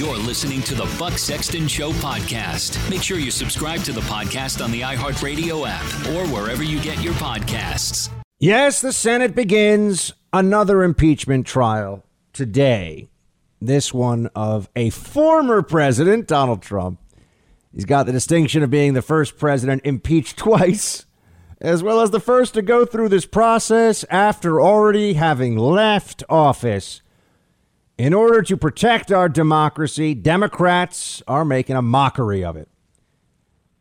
You're listening to the Buck Sexton Show podcast. Make sure you subscribe to the podcast on the iHeartRadio app or wherever you get your podcasts. Yes, the Senate begins another impeachment trial today. This one of a former president, Donald Trump. He's got the distinction of being the first president impeached twice, as well as the first to go through this process after already having left office. In order to protect our democracy, Democrats are making a mockery of it.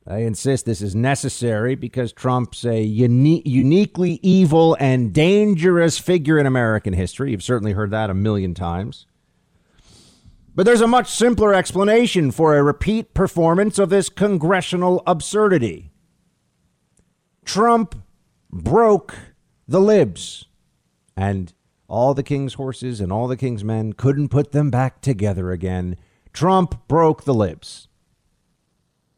They insist this is necessary because Trump's a uni- uniquely evil and dangerous figure in American history. You've certainly heard that a million times. But there's a much simpler explanation for a repeat performance of this congressional absurdity. Trump broke the libs, and all the king's horses and all the king's men couldn't put them back together again. Trump broke the libs.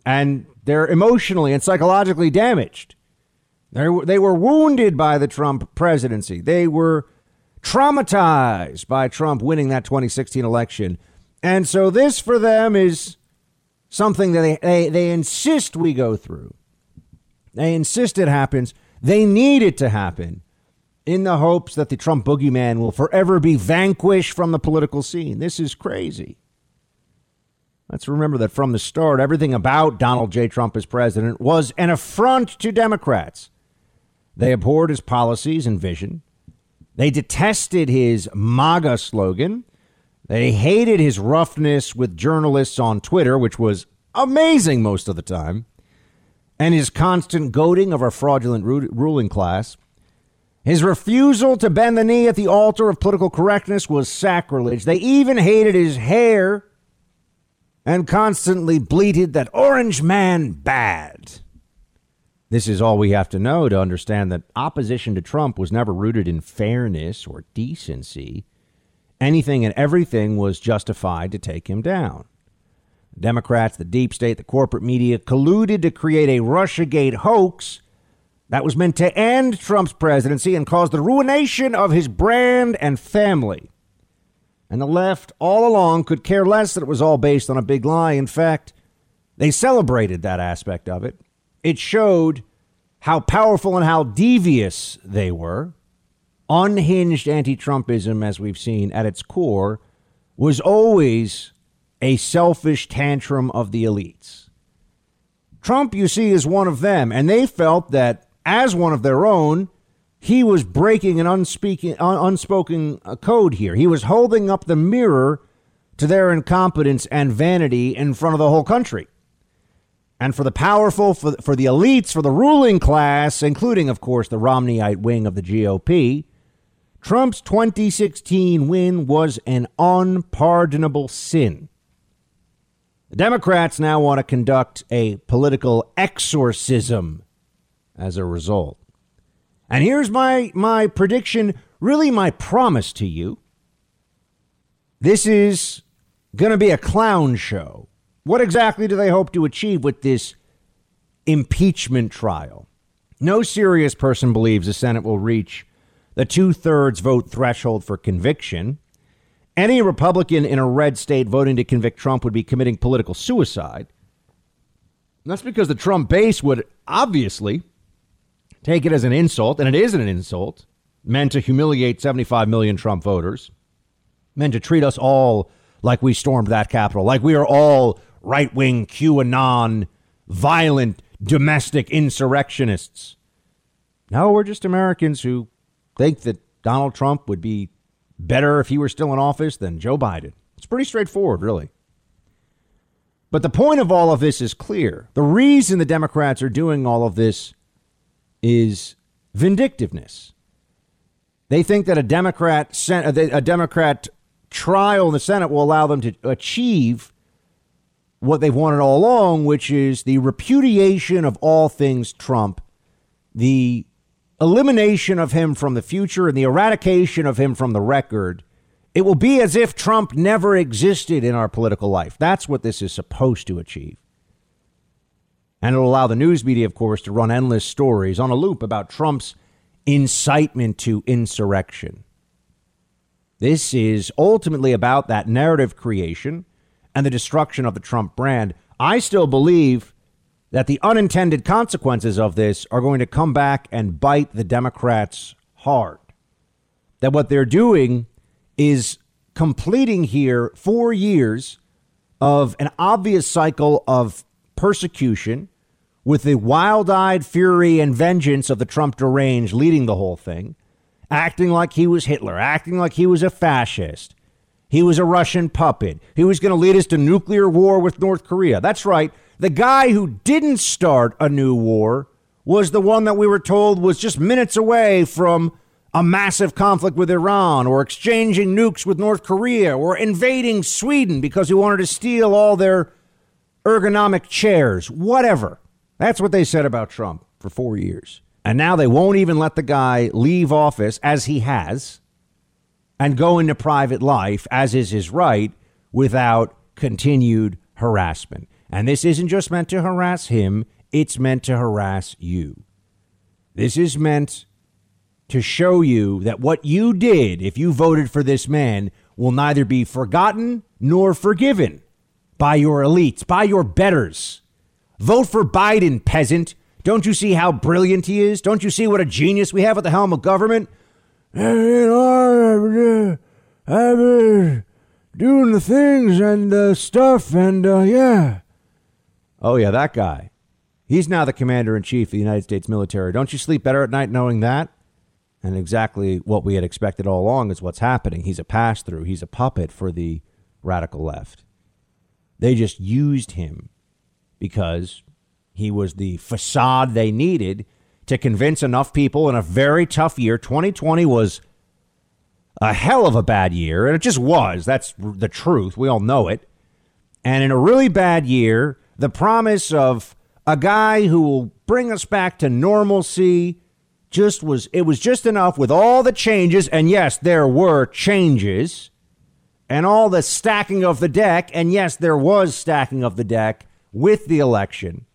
And they're emotionally and psychologically damaged. They were, wounded by the Trump presidency. They were traumatized by Trump winning that 2016 election. And so this for them is something that they, they, they insist we go through. They insist it happens. They need it to happen in the hopes that the Trump boogeyman will forever be vanquished from the political scene. This is crazy. Let's remember that from the start, everything about Donald J. Trump as president was an affront to Democrats. They abhorred his policies and vision. They detested his MAGA slogan. They hated his roughness with journalists on Twitter, which was amazing most of the time, and his constant goading of our fraudulent ruling class. His refusal to bend the knee at the altar of political correctness was sacrilege. They even hated his hair and constantly bleated that orange man bad. This is all we have to know to understand that opposition to Trump was never rooted in fairness or decency. Anything and everything was justified to take him down. Democrats, the deep state, the corporate media colluded to create a Russiagate hoax that was meant to end Trump's presidency and cause the ruination of his brand and family. And the left, all along, could care less that it was all based on a big lie. In fact, they celebrated that aspect of it. It showed how powerful and how devious they were. Unhinged anti Trumpism, as we've seen at its core, was always a selfish tantrum of the elites. Trump, you see, is one of them, and they felt that as one of their own, he was breaking an unspeaking, un- unspoken uh, code here. He was holding up the mirror to their incompetence and vanity in front of the whole country. And for the powerful, for, for the elites, for the ruling class, including, of course, the Romneyite wing of the GOP, Trump's 2016 win was an unpardonable sin. The Democrats now want to conduct a political exorcism as a result. And here's my, my prediction, really my promise to you. This is going to be a clown show. What exactly do they hope to achieve with this impeachment trial? No serious person believes the Senate will reach the two thirds vote threshold for conviction. Any Republican in a red state voting to convict Trump would be committing political suicide. And that's because the Trump base would obviously take it as an insult, and it is an insult, meant to humiliate 75 million Trump voters, meant to treat us all like we stormed that Capitol, like we are all right wing QAnon, violent domestic insurrectionists. No, we're just Americans who think that Donald Trump would be better if he were still in office than Joe Biden. It's pretty straightforward, really. But the point of all of this is clear. The reason the Democrats are doing all of this is vindictiveness. They think that a Democrat a Democrat trial in the Senate will allow them to achieve what they've wanted all along, which is the repudiation of all things Trump, the elimination of him from the future and the eradication of him from the record, it will be as if Trump never existed in our political life. That's what this is supposed to achieve. And it'll allow the news media, of course, to run endless stories on a loop about Trump's incitement to insurrection. This is ultimately about that narrative creation and the destruction of the Trump brand. I still believe that the unintended consequences of this are going to come back and bite the Democrats hard. That what they're doing is completing here four years of an obvious cycle of persecution with the wild eyed fury and vengeance of the Trump deranged leading the whole thing, acting like he was Hitler, acting like he was a fascist. He was a Russian puppet. He was going to lead us to nuclear war with North Korea. That's right. The guy who didn't start a new war was the one that we were told was just minutes away from a massive conflict with Iran or exchanging nukes with North Korea or invading Sweden because he wanted to steal all their ergonomic chairs, whatever. That's what they said about Trump for four years. And now they won't even let the guy leave office as he has and go into private life, as is his right, without continued harassment. And this isn't just meant to harass him, it's meant to harass you. This is meant to show you that what you did, if you voted for this man, will neither be forgotten nor forgiven by your elites, by your betters. Vote for Biden, peasant. Don't you see how brilliant he is? Don't you see what a genius we have at the helm of government? I've been doing the things and the stuff, and uh, yeah. Oh, yeah, that guy. He's now the commander in chief of the United States military. Don't you sleep better at night knowing that? And exactly what we had expected all along is what's happening. He's a pass through, he's a puppet for the radical left. They just used him because he was the facade they needed to convince enough people in a very tough year. 2020 was a hell of a bad year, and it just was. That's the truth. We all know it. And in a really bad year, the promise of a guy who will bring us back to normalcy just was it was just enough with all the changes and yes there were changes and all the stacking of the deck and yes there was stacking of the deck with the election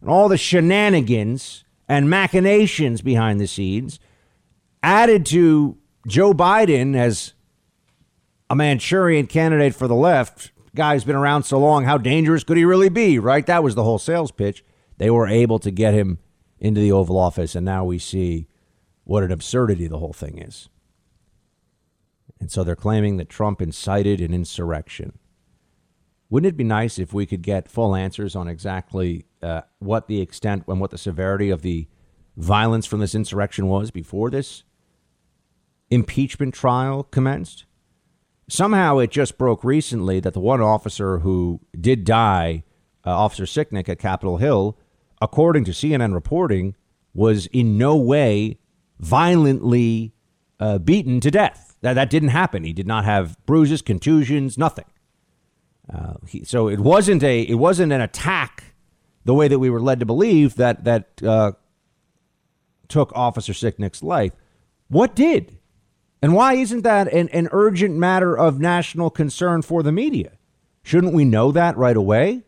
and all the shenanigans and machinations behind the scenes added to Joe Biden as a Manchurian candidate for the left guy's been around so long how dangerous could he really be right that was the whole sales pitch they were able to get him into the Oval Office, and now we see what an absurdity the whole thing is. And so they're claiming that Trump incited an insurrection. Wouldn't it be nice if we could get full answers on exactly uh, what the extent and what the severity of the violence from this insurrection was before this impeachment trial commenced? Somehow it just broke recently that the one officer who did die, uh, Officer Sicknick at Capitol Hill, according to CNN reporting, was in no way violently uh, beaten to death. That, that didn't happen. He did not have bruises, contusions, nothing. Uh, he, so it wasn't a it wasn't an attack the way that we were led to believe that that uh, took Officer Sicknick's life. What did? And why isn't that an, an urgent matter of national concern for the media? Shouldn't we know that right away?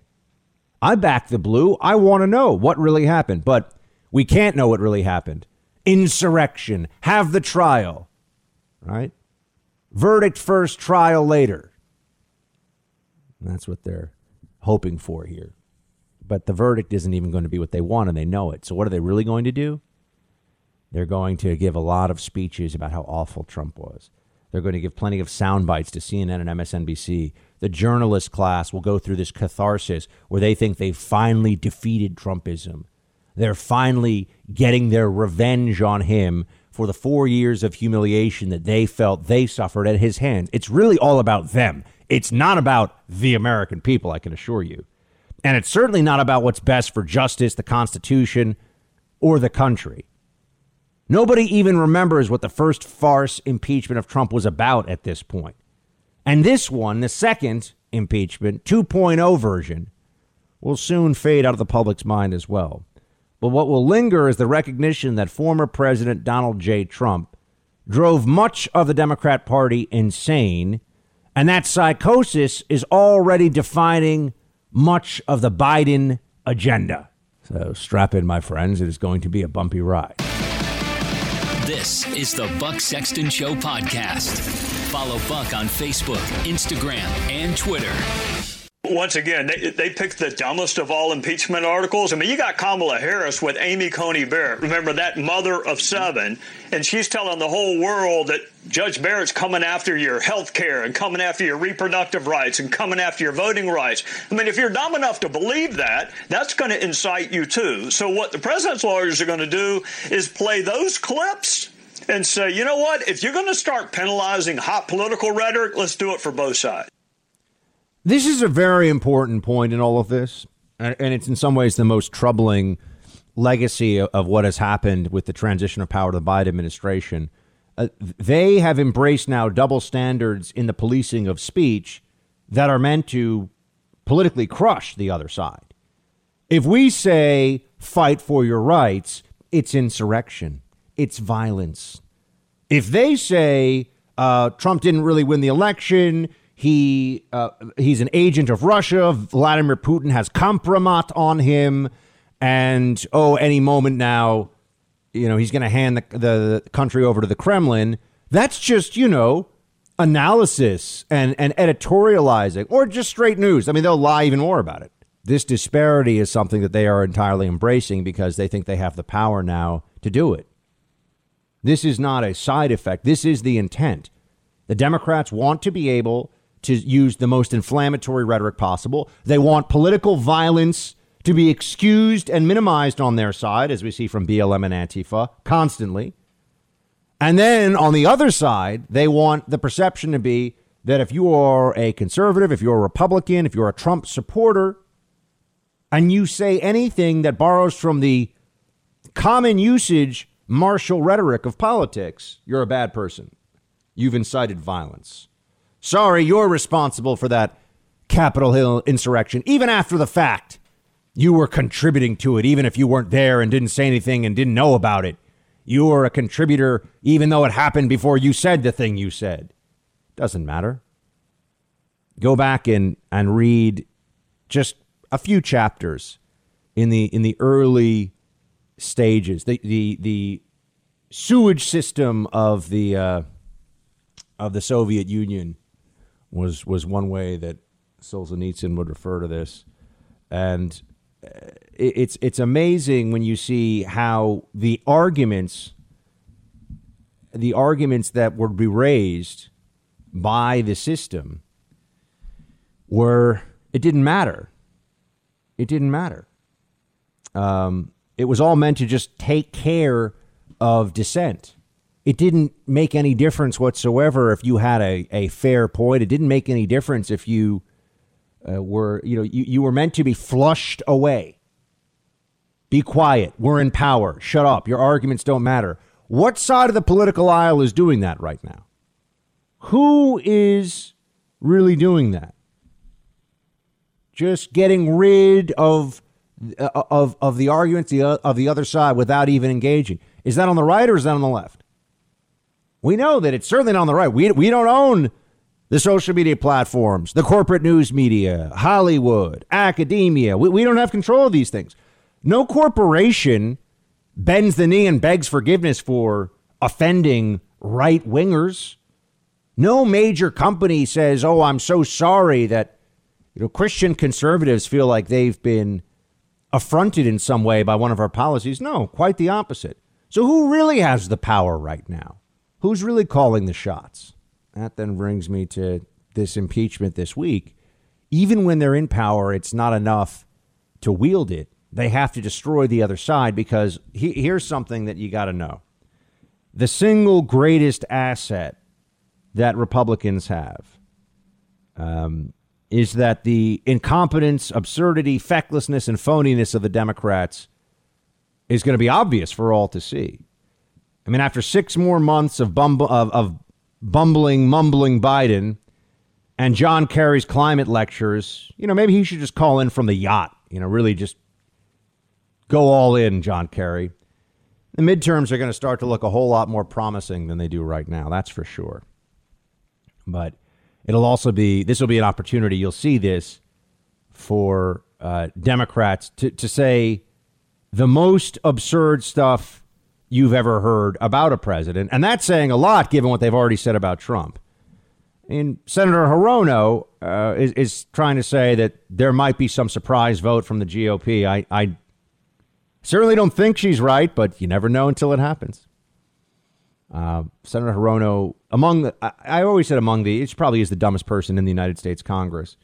I back the blue. I want to know what really happened, but we can't know what really happened. Insurrection. Have the trial. Right? Verdict first, trial later. That's what they're hoping for here. But the verdict isn't even going to be what they want, and they know it. So, what are they really going to do? They're going to give a lot of speeches about how awful Trump was. They're going to give plenty of sound bites to CNN and MSNBC the journalist class will go through this catharsis where they think they've finally defeated Trumpism. They're finally getting their revenge on him for the four years of humiliation that they felt they suffered at his hands. It's really all about them. It's not about the American people, I can assure you. And it's certainly not about what's best for justice, the Constitution, or the country. Nobody even remembers what the first farce impeachment of Trump was about at this point. And this one, the second impeachment, 2.0 version, will soon fade out of the public's mind as well. But what will linger is the recognition that former President Donald J. Trump drove much of the Democrat Party insane, and that psychosis is already defining much of the Biden agenda. So strap in, my friends. It is going to be a bumpy ride. This is the Buck Sexton Show podcast. Follow Buck on Facebook, Instagram, and Twitter. Once again, they, they picked the dumbest of all impeachment articles. I mean, you got Kamala Harris with Amy Coney Barrett. Remember that mother of seven, and she's telling the whole world that Judge Barrett's coming after your health care and coming after your reproductive rights and coming after your voting rights. I mean, if you're dumb enough to believe that, that's going to incite you too. So what the president's lawyers are going to do is play those clips and say, you know what? If you're going to start penalizing hot political rhetoric, let's do it for both sides. This is a very important point in all of this, and it's in some ways the most troubling legacy of what has happened with the transition of power to the Biden administration. Uh, they have embraced now double standards in the policing of speech that are meant to politically crush the other side. If we say fight for your rights, it's insurrection, it's violence. If they say uh, Trump didn't really win the election, he uh, he's an agent of Russia. Vladimir Putin has compromat on him, and oh, any moment now, you know, he's going to hand the, the country over to the Kremlin. That's just you know analysis and and editorializing, or just straight news. I mean, they'll lie even more about it. This disparity is something that they are entirely embracing because they think they have the power now to do it. This is not a side effect. This is the intent. The Democrats want to be able to use the most inflammatory rhetoric possible. They want political violence to be excused and minimized on their side, as we see from BLM and Antifa constantly. And then on the other side, they want the perception to be that if you are a conservative, if you're a Republican, if you're a Trump supporter, and you say anything that borrows from the common usage martial rhetoric of politics, you're a bad person. You've incited violence. Sorry, you're responsible for that Capitol Hill insurrection, even after the fact. You were contributing to it, even if you weren't there and didn't say anything and didn't know about it. You were a contributor, even though it happened before you said the thing you said. Doesn't matter. Go back and, and read just a few chapters in the in the early stages, the the the sewage system of the uh, of the Soviet Union was was one way that Solzhenitsyn would refer to this, and uh, it's it's amazing when you see how the arguments the arguments that would be raised by the system were it didn't matter. It didn't matter. Um, it was all meant to just take care of dissent. It didn't make any difference whatsoever if you had a, a fair point. It didn't make any difference if you uh, were, you know, you, you were meant to be flushed away. Be quiet. We're in power. Shut up. Your arguments don't matter. What side of the political aisle is doing that right now? Who is really doing that? Just getting rid of uh, of of the arguments of the other side without even engaging. Is that on the right or is that on the left? We know that it's certainly not on the right. We, we don't own the social media platforms, the corporate news media, Hollywood, academia. We, we don't have control of these things. No corporation bends the knee and begs forgiveness for offending right wingers. No major company says, "Oh, I'm so sorry that you know Christian conservatives feel like they've been affronted in some way by one of our policies." No, quite the opposite. So who really has the power right now? Who's really calling the shots? That then brings me to this impeachment this week. Even when they're in power, it's not enough to wield it. They have to destroy the other side because he, here's something that you got to know. The single greatest asset that Republicans have um, is that the incompetence, absurdity, fecklessness, and phoniness of the Democrats is going to be obvious for all to see. I mean, after six more months of, of, of bumbling, mumbling Biden and John Kerry's climate lectures, you know, maybe he should just call in from the yacht, you know, really just go all in, John Kerry. The midterms are going to start to look a whole lot more promising than they do right now. That's for sure. But it'll also be, this will be an opportunity. You'll see this for uh, Democrats to, to say the most absurd stuff you've ever heard about a president. And that's saying a lot given what they've already said about Trump. And Senator Hirono uh, is, is trying to say that there might be some surprise vote from the GOP. I, I certainly don't think she's right, but you never know until it happens. Uh, Senator Hirono, among the, I, I, always said among the, she probably is the dumbest person in the United States Congress.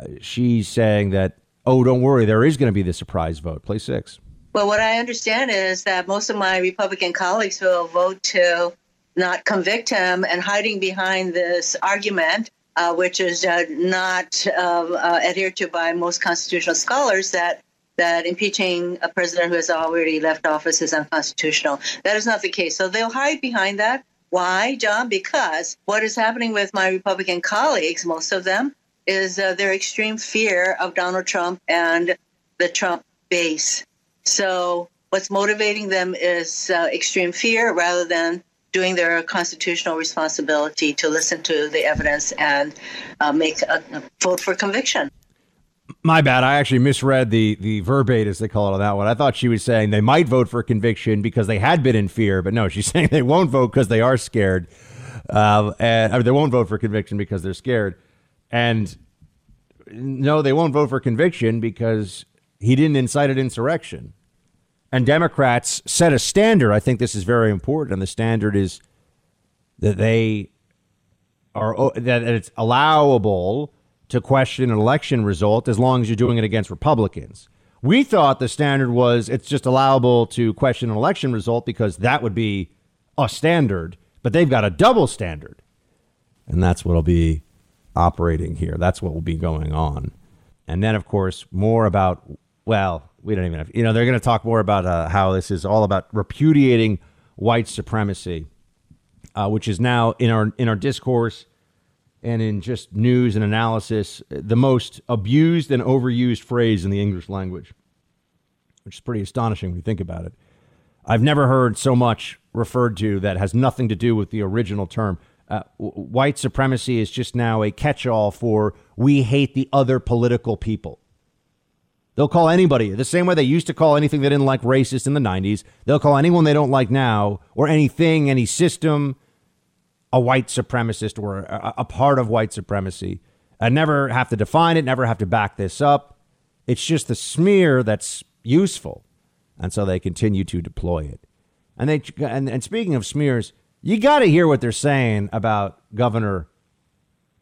Uh, she's saying that, oh, don't worry, there is going to be the surprise vote. Play six. Well, what I understand is that most of my Republican colleagues will vote to not convict him and hiding behind this argument, uh, which is uh, not uh, uh, adhered to by most constitutional scholars, that that impeaching a president who has already left office is unconstitutional. That is not the case. So they'll hide behind that. Why, John? Because what is happening with my Republican colleagues, most of them, is uh, their extreme fear of Donald Trump and the Trump base. So what's motivating them is uh, extreme fear rather than doing their constitutional responsibility to listen to the evidence and uh, make a, vote for conviction. My bad. I actually misread the the verbate as they call it on that one. I thought she was saying they might vote for conviction because they had been in fear, but no, she's saying they won't vote because they are scared, uh, and or they won't vote for conviction because they're scared, and no, they won't vote for conviction because he didn't incite an insurrection. And Democrats set a standard. I think this is very important, and the standard is that they are that it's allowable to question an election result as long as you're doing it against Republicans. We thought the standard was it's just allowable to question an election result because that would be a standard, but they've got a double standard. And that's what'll be operating here. That's what will be going on. And then, of course, more about, well, we don't even have, you know, they're going to talk more about uh, how this is all about repudiating white supremacy, uh, which is now in our in our discourse and in just news and analysis, the most abused and overused phrase in the English language, which is pretty astonishing when you think about it. I've never heard so much referred to that has nothing to do with the original term. Uh, white supremacy is just now a catch all for we hate the other political people. They'll call anybody the same way they used to call anything they didn't like racist in the 90s. They'll call anyone they don't like now or anything, any system, a white supremacist or a, a part of white supremacy. I never have to define it, never have to back this up. It's just the smear that's useful. And so they continue to deploy it. And they and, and speaking of smears, you got to hear what they're saying about Governor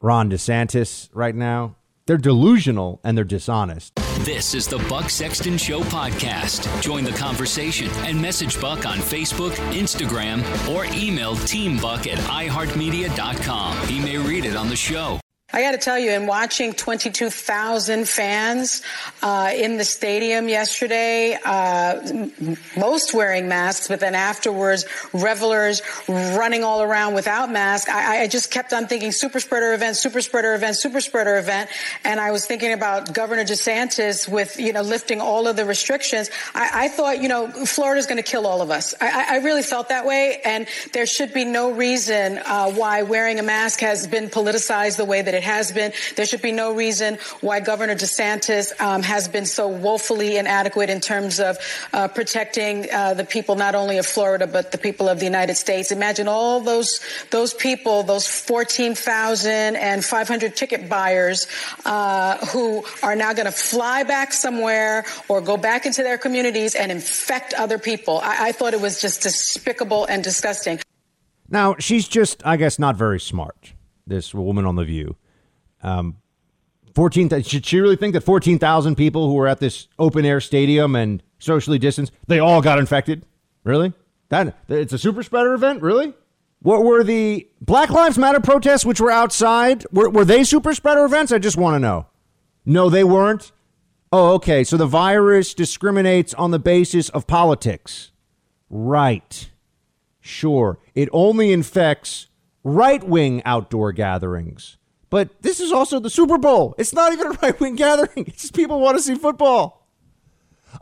Ron DeSantis right now. They're delusional and they're dishonest. This is the Buck Sexton Show podcast. Join the conversation and message Buck on Facebook, Instagram, or email teambuck at iheartmedia.com. He may read it on the show. I got to tell you, in watching 22,000 fans uh, in the stadium yesterday, uh, most wearing masks, but then afterwards, revelers running all around without masks, I, I, just kept on thinking super spreader event, super spreader event, super spreader event. And I was thinking about Governor DeSantis with, you know, lifting all of the restrictions. I, I thought, you know, Florida's going to kill all of us. I, I, really felt that way. And there should be no reason uh, why wearing a mask has been politicized the way that it has been. There should be no reason why Governor DeSantis um, has been so woefully inadequate in terms of uh, protecting uh, the people not only of Florida but the people of the United States. Imagine all those those people, those 14,500 ticket buyers uh, who are now going to fly back somewhere or go back into their communities and infect other people. I, I thought it was just despicable and disgusting. Now, she's just, I guess, not very smart, this woman on The View. Um, 14, should she really think that 14,000 people who were at this open air stadium and socially distanced, they all got infected? Really? That It's a super spreader event? Really? What were the Black Lives Matter protests, which were outside? Were, were they super spreader events? I just want to know. No, they weren't. Oh, okay. So the virus discriminates on the basis of politics. Right. Sure. It only infects right wing outdoor gatherings. But this is also the Super Bowl. It's not even a right wing gathering. It's just people want to see football.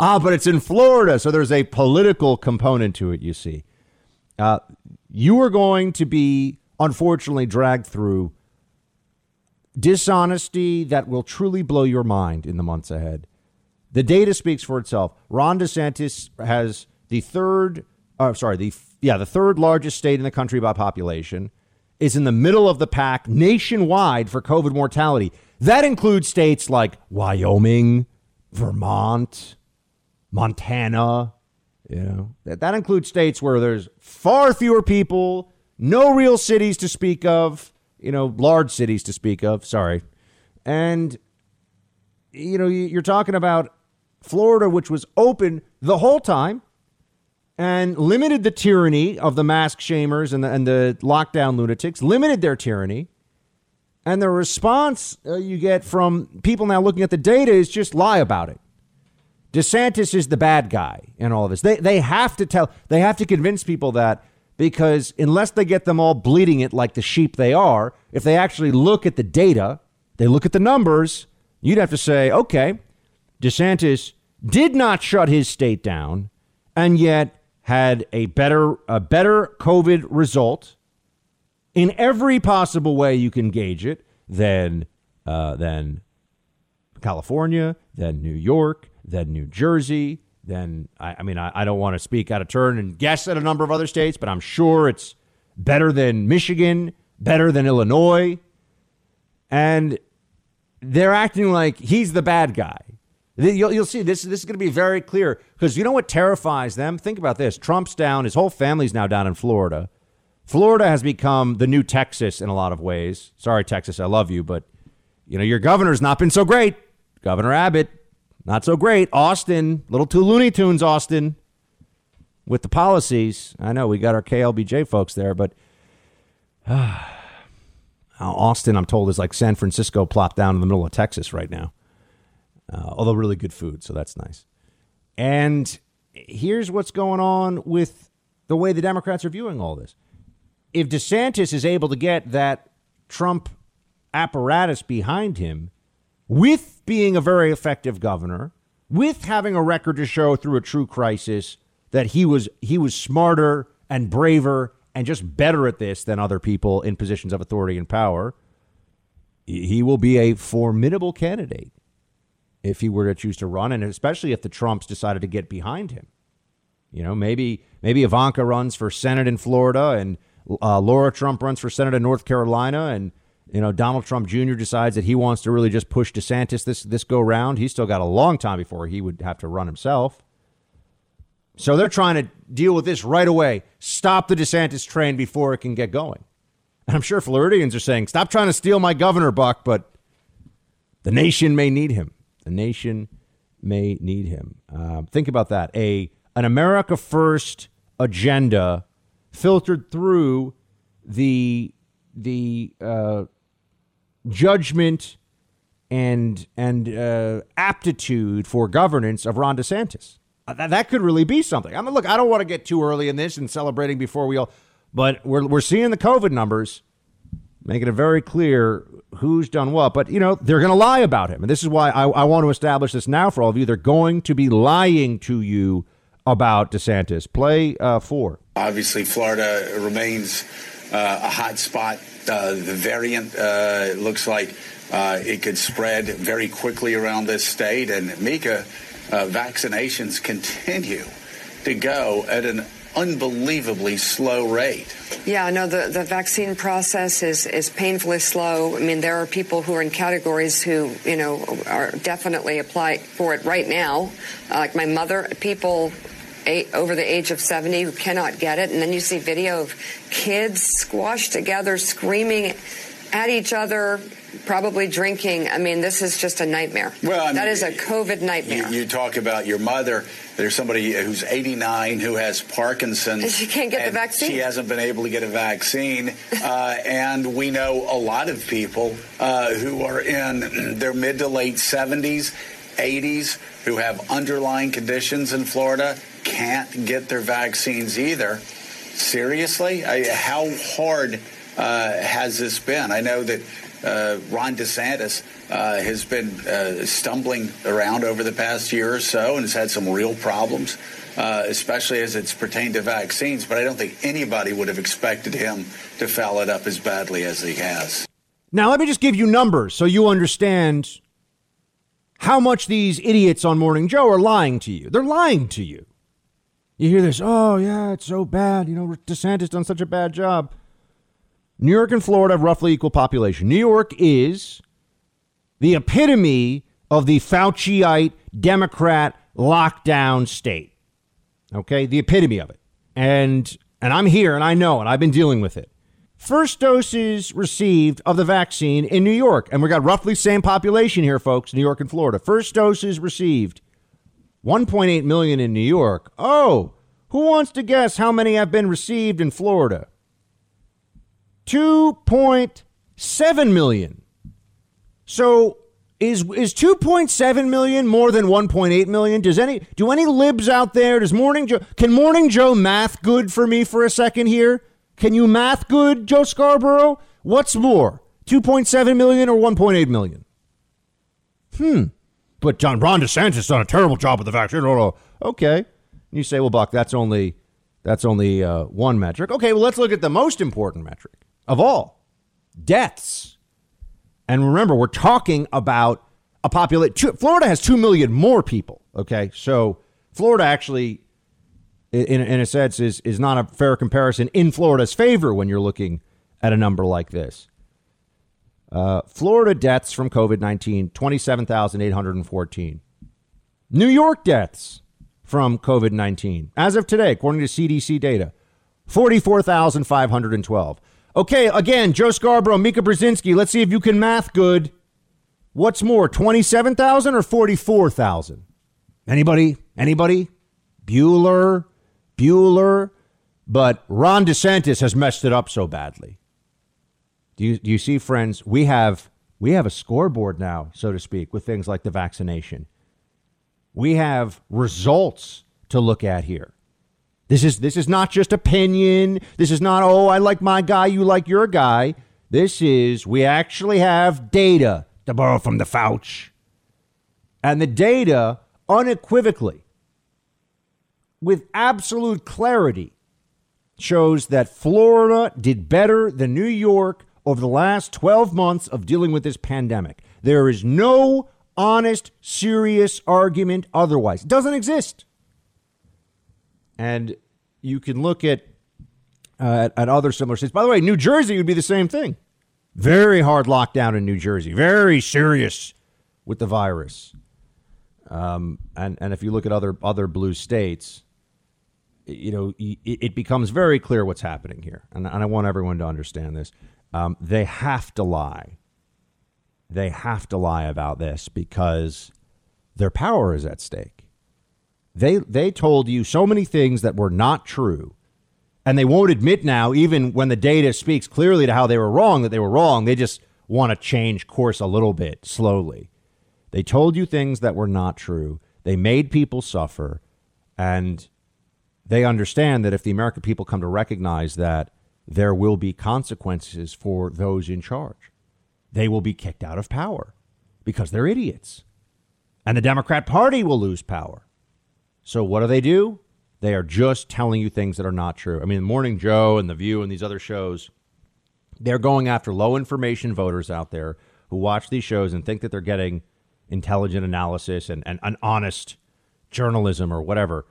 Ah, but it's in Florida, so there's a political component to it, you see. Uh, you are going to be, unfortunately, dragged through dishonesty that will truly blow your mind in the months ahead. The data speaks for itself. Ron DeSantis has the third, uh, sorry, the yeah, the third largest state in the country by population is in the middle of the pack nationwide for COVID mortality. That includes states like Wyoming, Vermont, Montana. You know, that, that includes states where there's far fewer people, no real cities to speak of, you know, large cities to speak of, sorry. And, you know, you're talking about Florida, which was open the whole time and limited the tyranny of the mask shamers and the, and the lockdown lunatics, limited their tyranny. And the response uh, you get from people now looking at the data is just lie about it. DeSantis is the bad guy in all of this. They, they have to tell, they have to convince people that because unless they get them all bleeding it like the sheep they are, if they actually look at the data, they look at the numbers, you'd have to say, okay, DeSantis did not shut his state down, and yet had a better a better COVID result in every possible way you can gauge it than uh, than California, than New York, than New Jersey, then I, I mean I, I don't want to speak out of turn and guess at a number of other states, but I'm sure it's better than Michigan, better than Illinois, and they're acting like he's the bad guy. You'll, you'll see this. This is going to be very clear because you know what terrifies them. Think about this: Trump's down. His whole family's now down in Florida. Florida has become the new Texas in a lot of ways. Sorry, Texas, I love you, but you know your governor's not been so great. Governor Abbott, not so great. Austin, little too Looney Tunes. Austin, with the policies. I know we got our KLBJ folks there, but uh, Austin, I'm told, is like San Francisco plopped down in the middle of Texas right now uh, although really good food, so that's nice. And here's what's going on with the way the Democrats are viewing all this. If DeSantis is able to get that Trump apparatus behind him, with being a very effective governor, with having a record to show through a true crisis that he was he was smarter and braver and just better at this than other people in positions of authority and power, he will be a formidable candidate if he were to choose to run, and especially if the Trumps decided to get behind him. You know, maybe maybe Ivanka runs for Senate in Florida, and uh, Laura Trump runs for Senate in North Carolina, and you know Donald Trump Jr. decides that he wants to really just push DeSantis this this go round. He's still got a long time before he would have to run himself. So they're trying to deal with this right away. Stop the DeSantis train before it can get going. And I'm sure Floridians are saying, "Stop trying to steal my governor, Buck," but the nation may need him. The nation may need him. Uh, think about that. A an America First agenda filtered through the the uh, judgment and and uh, aptitude for governance of Ron DeSantis. Uh, that, that could really be something. I mean, look, I don't want to get too early in this and celebrating before we all, but we're we're seeing the COVID numbers making it very clear who's done what. But, you know, they're going to lie about him. And this is why I, I, want to establish this now for all of you. They're going to be lying to you about DeSantis. Play uh, four. Obviously, Florida remains uh, a hot spot. Uh, the variant uh, looks like uh, it could spread very quickly around this state. And Mika, uh, vaccinations continue to go at an unbelievably slow rate. Yeah, no, the, the vaccine process is, is painfully slow. I mean, there are people who are in categories who, you know, are definitely apply for it right now. Uh, like my mother, people eight, over the age of 70 who cannot get it. And then you see video of kids squashed together, screaming at each other, probably drinking. I mean, this is just a nightmare. Well, I mean, that is a COVID nightmare. You, you, talk about your mother. There's somebody who's 89 who has Parkinson's. And she can't get the vaccine. She hasn't been able to get a vaccine. uh, and we know a lot of people uh, who are in their mid to late 70s, 80s, who have underlying conditions in Florida, can't get their vaccines either. Seriously? I, how hard has this been? I know that uh, Ron DeSantis uh, has been uh, stumbling around over the past year or so and has had some real problems, uh, especially as it's pertained to vaccines. But I don't think anybody would have expected him to foul it up as badly as he has. Now, let me just give you numbers so you understand how much these idiots on Morning Joe are lying to you. They're lying to you. You hear this, oh, yeah, it's so bad. You know, DeSantis done such a bad job. New York and Florida have roughly equal population. New York is the epitome of the Fauciite Democrat lockdown state. Okay, the epitome of it. And and I'm here and I know and I've been dealing with it. First doses received of the vaccine in New York, and we got roughly same population here, folks, New York and Florida. First doses received 1.8 million in New York. Oh, who wants to guess how many have been received in Florida? 2.7 million. So is is 2.7 million more than 1.8 million? Does any do any libs out there? Does Morning Joe can Morning Joe math good for me for a second here? Can you math good, Joe Scarborough? What's more, 2.7 million or 1.8 million? Hmm. But John Ron DeSantis done a terrible job with the vaccine. Okay. You say, well, Buck, that's only that's only uh, one metric. Okay, well, let's look at the most important metric of all: deaths. And remember, we're talking about a population. Florida has two million more people. Okay, so Florida actually, in, in a sense, is is not a fair comparison in Florida's favor when you're looking at a number like this. Uh, Florida deaths from COVID 19, 27,814. New York deaths from COVID 19, as of today, according to CDC data, 44,512. Okay, again, Joe Scarborough, Mika Brzezinski, let's see if you can math good. What's more, 27,000 or 44,000? Anybody? Anybody? Bueller? Bueller? But Ron DeSantis has messed it up so badly. Do you, do you see, friends? We have we have a scoreboard now, so to speak, with things like the vaccination. We have results to look at here. This is this is not just opinion. This is not oh I like my guy, you like your guy. This is we actually have data to borrow from the Fauci. And the data unequivocally with absolute clarity shows that Florida did better than New York over the last 12 months of dealing with this pandemic. There is no honest, serious argument otherwise. It doesn't exist. And you can look at, uh, at, at other similar states. By the way, New Jersey would be the same thing. Very hard lockdown in New Jersey. Very serious with the virus. Um, and and if you look at other other blue states, you know it, it becomes very clear what's happening here. And, and I want everyone to understand this. Um, they have to lie. They have to lie about this because their power is at stake. They they told you so many things that were not true, and they won't admit now, even when the data speaks clearly to how they were wrong, that they were wrong. They just want to change course a little bit slowly. They told you things that were not true. They made people suffer, and they understand that if the American people come to recognize that there will be consequences for those in charge, they will be kicked out of power because they're idiots. And the Democrat Party will lose power. So what do they do? They are just telling you things that are not true. I mean, Morning Joe and The View and these other shows, they're going after low information voters out there who watch these shows and think that they're getting intelligent analysis and, and, and honest journalism or whatever.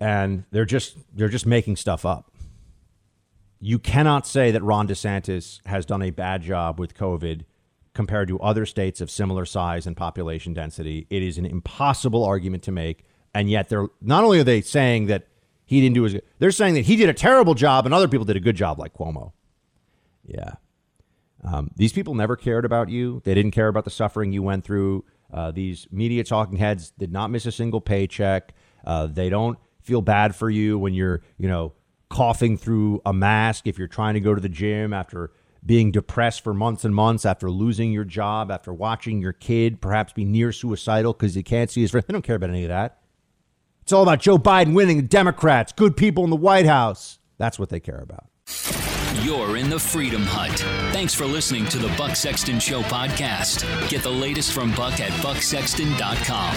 And they're just they're just making stuff up. You cannot say that Ron DeSantis has done a bad job with COVID compared to other states of similar size and population density. It is an impossible argument to make and yet they're not only are they saying that he didn't do his, they're saying that he did a terrible job and other people did a good job, like Cuomo. Yeah. Um, these people never cared about you. They didn't care about the suffering you went through. Uh, these media talking heads did not miss a single paycheck. Uh, they don't feel bad for you when you're, you know, coughing through a mask if you're trying to go to the gym after being depressed for months and months after losing your job, after watching your kid perhaps be near suicidal because you can't see his friend. They don't care about any of that. It's all about Joe Biden winning, the Democrats, good people in the White House. That's what they care about. You're in the Freedom Hut. Thanks for listening to the Buck Sexton Show podcast. Get the latest from Buck at bucksexton.com.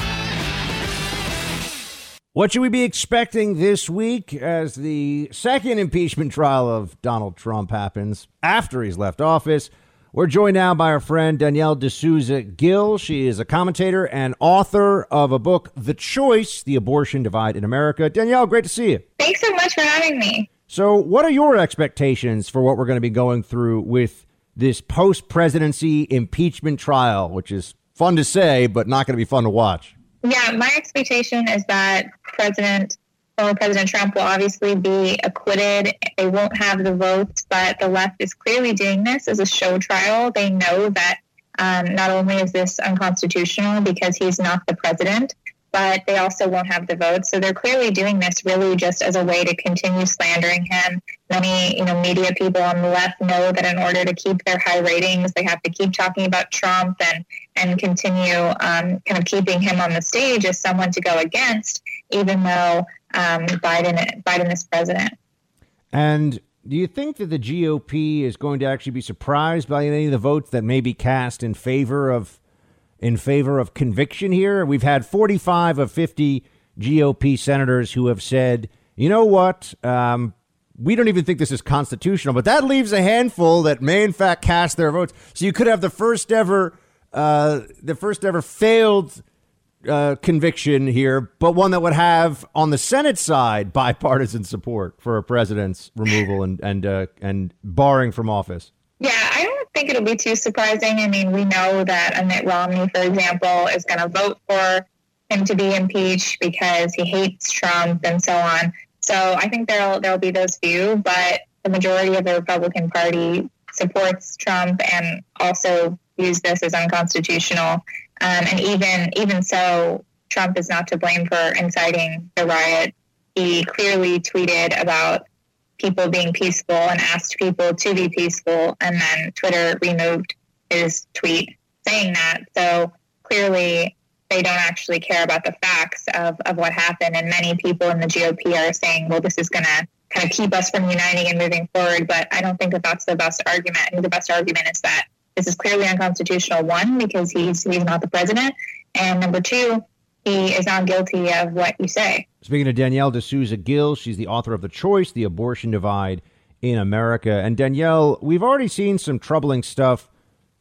What should we be expecting this week as the second impeachment trial of Donald Trump happens after he's left office? We're joined now by our friend Danielle D'Souza Gill. She is a commentator and author of a book, The Choice The Abortion Divide in America. Danielle, great to see you. Thanks so much for having me. So, what are your expectations for what we're going to be going through with this post presidency impeachment trial, which is fun to say, but not going to be fun to watch? Yeah, my expectation is that President former President Trump will obviously be acquitted. They won't have the votes, but the left is clearly doing this as a show trial. They know that um, not only is this unconstitutional because he's not the president, but they also won't have the votes. So they're clearly doing this really just as a way to continue slandering him. Many, you know, media people on the left know that in order to keep their high ratings, they have to keep talking about Trump and and continue um, kind of keeping him on the stage as someone to go against, even though um, Biden Biden is president. And do you think that the GOP is going to actually be surprised by any of the votes that may be cast in favor of in favor of conviction here. We've had 45 of 50 GOP senators who have said, you know what? Um, we don't even think this is constitutional, but that leaves a handful that may in fact cast their votes. So you could have the first ever, uh, the first ever failed uh, conviction here, but one that would have on the Senate side bipartisan support for a president's removal and and uh, and barring from office. Yeah, I don't think it'll be too surprising. I mean, we know that Mitt Romney, for example, is going to vote for him to be impeached because he hates Trump and so on. So I think there'll there'll be those few, but the majority of the Republican Party supports Trump and also views this as unconstitutional. Um, and even even so, Trump is not to blame for inciting the riot. He clearly tweeted about people being peaceful and asked people to be peaceful. And then Twitter removed his tweet saying that. So clearly, they don't actually care about the facts of, of what happened. And many people in the GOP are saying, well, this is going to kind of keep us from uniting and moving forward. But I don't think that that's the best argument. I think the best argument is that this is clearly unconstitutional, one, because he's, he's not the president. And number two, he is not guilty of what you say. Speaking of Danielle D'Souza Gill, she's the author of The Choice, The Abortion Divide in America. And Danielle, we've already seen some troubling stuff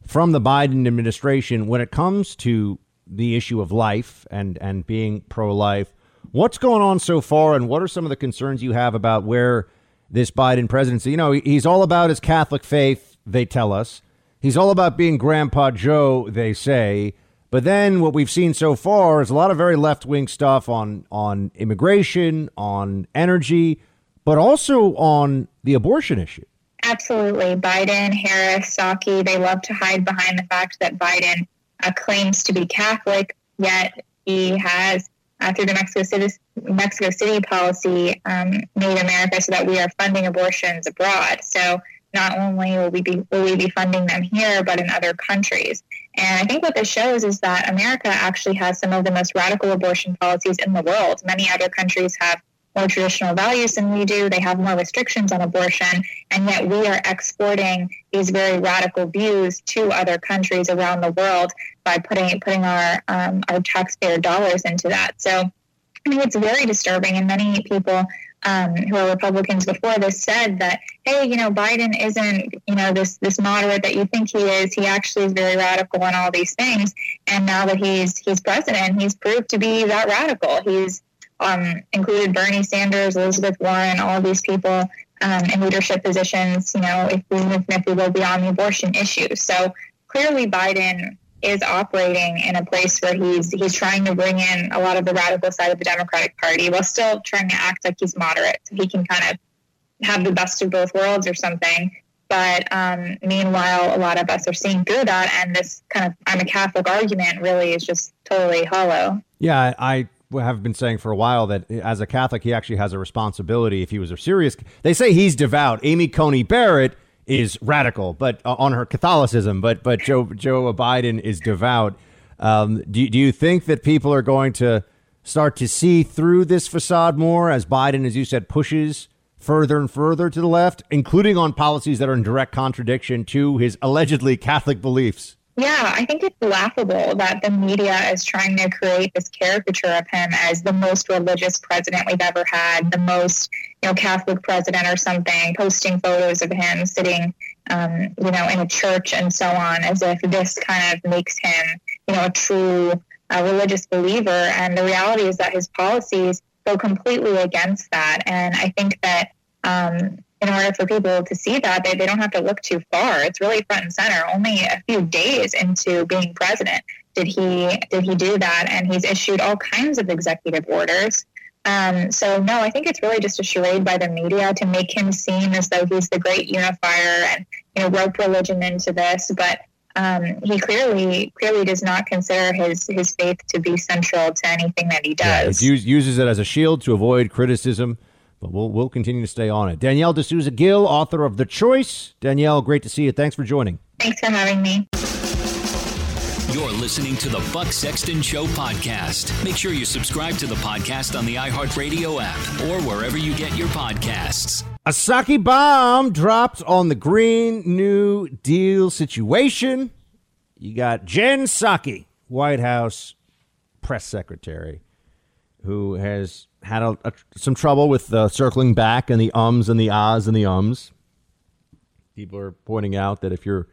from the Biden administration when it comes to the issue of life and, and being pro life. What's going on so far, and what are some of the concerns you have about where this Biden presidency? You know, he's all about his Catholic faith, they tell us. He's all about being Grandpa Joe, they say. But then what we've seen so far is a lot of very left wing stuff on on immigration, on energy, but also on the abortion issue. Absolutely. Biden, Harris, Psaki, they love to hide behind the fact that Biden uh, claims to be Catholic, yet he has, uh, through the Mexico City, Mexico City policy, um, made America so that we are funding abortions abroad. So not only will we be will we be funding them here, but in other countries. And I think what this shows is that America actually has some of the most radical abortion policies in the world. Many other countries have more traditional values than we do. They have more restrictions on abortion, and yet we are exporting these very radical views to other countries around the world by putting putting our um, our taxpayer dollars into that. So I think it's very disturbing, and many people um, who are Republicans before this said that, hey, you know, Biden isn't, you know, this this moderate that you think he is. He actually is very radical on all these things. And now that he's he's president, he's proved to be that radical. He's um, included Bernie Sanders, Elizabeth Warren, all these people um, in leadership positions. You know, if we move if we go beyond the abortion issue, so clearly Biden is operating in a place where he's he's trying to bring in a lot of the radical side of the Democratic Party while still trying to act like he's moderate, so he can kind of have the best of both worlds or something. But um, meanwhile, a lot of us are seeing through that, and this kind of "I'm a Catholic" argument really is just totally hollow. Yeah, I have been saying for a while that as a Catholic, he actually has a responsibility. If he was a serious, they say he's devout. Amy Coney Barrett is radical, but uh, on her Catholicism, but but Joe Joe Biden is devout. Um, do do you think that people are going to start to see through this facade more as Biden, as you said, pushes further and further to the left, including on policies that are in direct contradiction to his allegedly Catholic beliefs? Yeah, I think it's laughable that the media is trying to create this caricature of him as the most religious president we've ever had, the most, you know, Catholic president or something, posting photos of him sitting, um, you know, in a church and so on, as if this kind of makes him, you know, a true uh, religious believer. And the reality is that his policies go completely against that. And I think that um, in order for people to see that, they, they don't have to look too far. It's really front and center. Only a few days into being president did he did he do that, and he's issued all kinds of executive orders. Um, so no, I think it's really just a charade by the media to make him seem as though he's the great unifier and you know rope religion into this, but um, he clearly clearly does not consider his his faith to be central to anything that he does. Yeah, he uses it as a shield to avoid criticism but we'll we'll continue to stay on it. Danielle D'Souza Gill, author of The Choice. Danielle, great to see you. Thanks for joining. Thanks for having me. You're listening to the Buck Sexton Show podcast. Make sure you subscribe to the podcast on the iHeartRadio app or wherever you get your podcasts. A Psaki bomb dropped on the Green New Deal situation. You got Jen Psaki, White House press secretary, who has had a, a, some trouble with the circling back and the ums and the ahs and the ums. People are pointing out that if your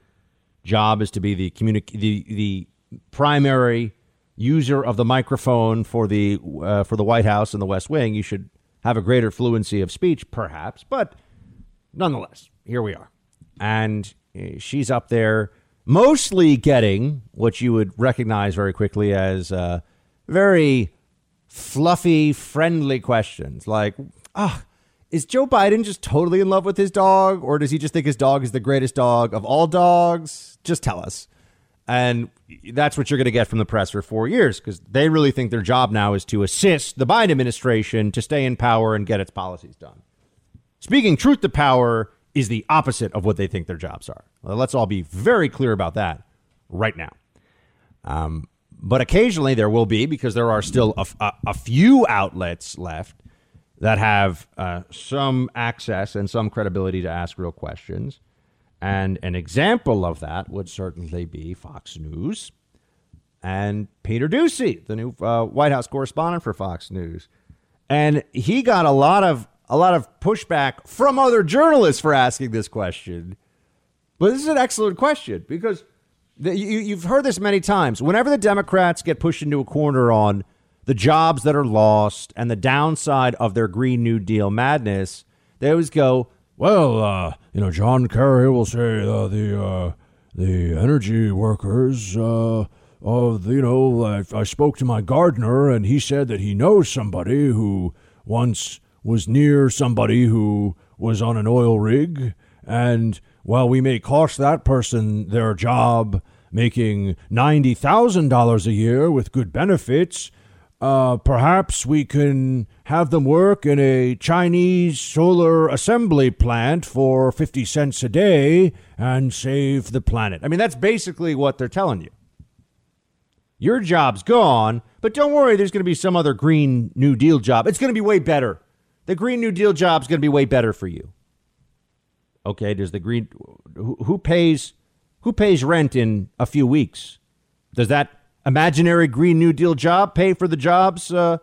job is to be the communi- the the primary user of the microphone for the uh, for the White House and the West Wing, you should have a greater fluency of speech, perhaps. But nonetheless, here we are, and uh, she's up there, mostly getting what you would recognize very quickly as uh, very fluffy, friendly questions like, ah, oh, is Joe Biden just totally in love with his dog, or does he just think his dog is the greatest dog of all dogs? Just tell us. And that's what you're going to get from the press for four years because they really think their job now is to assist the Biden administration to stay in power and get its policies done. Speaking truth to power is the opposite of what they think their jobs are. Well, let's all be very clear about that right now. Um, but occasionally there will be because there are still a, a, a few outlets left that have uh, some access and some credibility to ask real questions. And an example of that would certainly be Fox News and Peter Doocy, the new uh, White House correspondent for Fox News. And he got a lot of a lot of pushback from other journalists for asking this question. But this is an excellent question because you, have heard this many times. Whenever the Democrats get pushed into a corner on the jobs that are lost and the downside of their Green New Deal madness, they always go, "Well, uh, you know, John Kerry will say uh, the uh, the energy workers." Uh, of you know, I, I spoke to my gardener, and he said that he knows somebody who once was near somebody who was on an oil rig, and while we may cost that person their job making $90,000 a year with good benefits, uh, perhaps we can have them work in a Chinese solar assembly plant for 50 cents a day and save the planet. I mean, that's basically what they're telling you. Your job's gone, but don't worry, there's going to be some other Green New Deal job. It's going to be way better. The Green New Deal job's going to be way better for you. Okay, does the green who, who pays who pays rent in a few weeks? Does that imaginary Green New Deal job pay for the jobs, uh,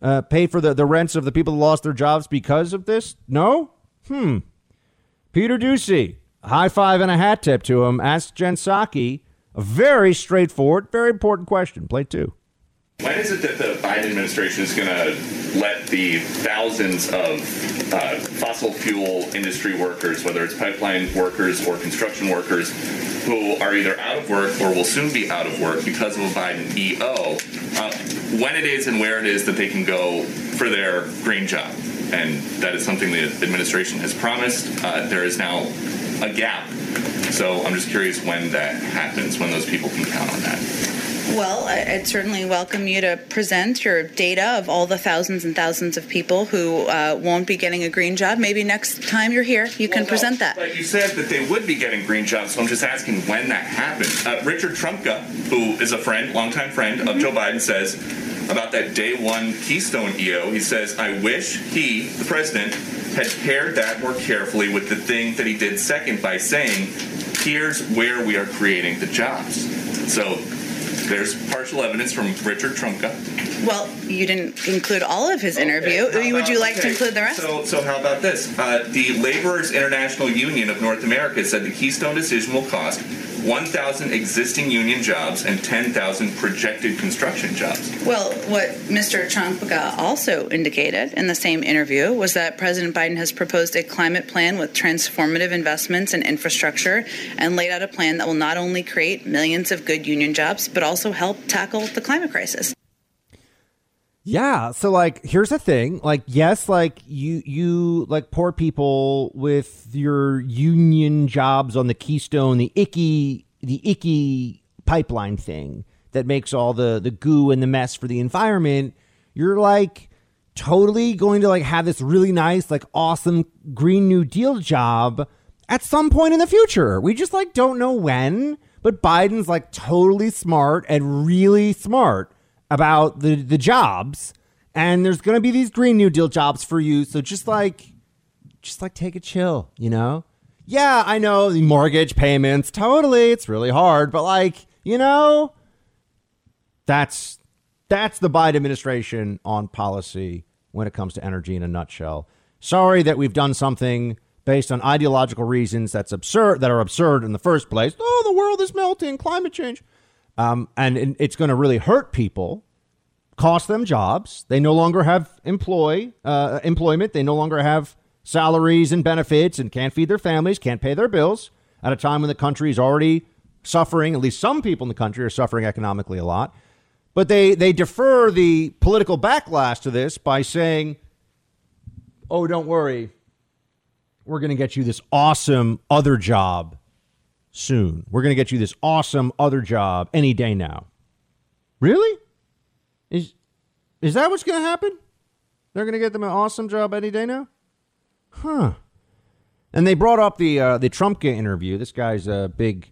uh, pay for the, the rents of the people who lost their jobs because of this? No? Hmm. Peter Doocy, high five and a hat tip to him. Ask Jen Psaki a very straightforward, very important question. Play two. When is it that the Biden administration is going to let the thousands of uh, fossil fuel industry workers, whether it's pipeline workers or construction workers, who are either out of work or will soon be out of work because of a Biden EO, uh, when it is and where it is that they can go for their green job? And that is something the administration has promised. Uh, there is now a gap. So I'm just curious when that happens, when those people can count on that. Well, I'd certainly welcome you to present your data of all the thousands and thousands of people who uh, won't be getting a green job. Maybe next time you're here, you well, can present that. But you said that they would be getting green jobs, so I'm just asking when that happened. Uh, Richard Trumka, who is a friend, longtime friend mm-hmm. of Joe Biden, says about that day one Keystone EO, he says, I wish he, the president, had paired that more carefully with the thing that he did second by saying, here's where we are creating the jobs. So there's partial evidence from Richard Trumka. Well, you didn't include all of his interview. Okay. Would you like okay. to include the rest? So, so how about this? Uh, the Laborers International Union of North America said the Keystone decision will cost 1,000 existing union jobs and 10,000 projected construction jobs. Well, what Mr. Trumka also indicated in the same interview was that President Biden has proposed a climate plan with transformative investments in infrastructure and laid out a plan that will not only create millions of good union jobs, but also help tackle the climate crisis. Yeah. So like here's the thing. Like, yes, like you you like poor people with your union jobs on the Keystone, the icky the icky pipeline thing that makes all the the goo and the mess for the environment, you're like totally going to like have this really nice, like awesome Green New Deal job at some point in the future. We just like don't know when, but Biden's like totally smart and really smart about the the jobs and there's going to be these green new deal jobs for you so just like just like take a chill you know? Yeah i know the mortgage payments totally it's really hard but like you know that's that's the biden administration on policy when it comes to energy in a nutshell. Sorry that we've done something based on ideological reasons that's absurd that are absurd in the first place. Oh the world is melting climate change um, and it's going to really hurt people, cost them jobs. They no longer have employ uh, employment. They no longer have salaries and benefits, and can't feed their families, can't pay their bills at a time when the country is already suffering. At least some people in the country are suffering economically a lot. But they they defer the political backlash to this by saying, "Oh, don't worry, we're going to get you this awesome other job." Soon. We're going to get you this awesome other job any day now. Really? Is is that what's going to happen? They're going to get them an awesome job any day now? Huh. And they brought up the uh, the Trumka interview. This guy's a big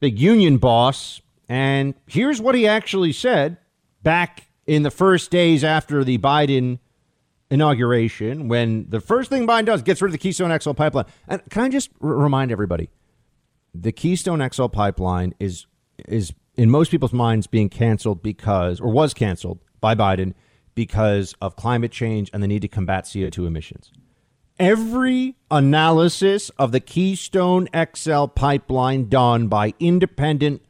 big union boss and here's what he actually said back in the first days after the Biden inauguration when the first thing Biden does gets rid of the Keystone XL pipeline. And can I just r- remind everybody the Keystone XL pipeline is is in most people's minds being canceled because or was canceled by Biden because of climate change and the need to combat CO2 emissions. Every analysis of the Keystone XL pipeline done by independent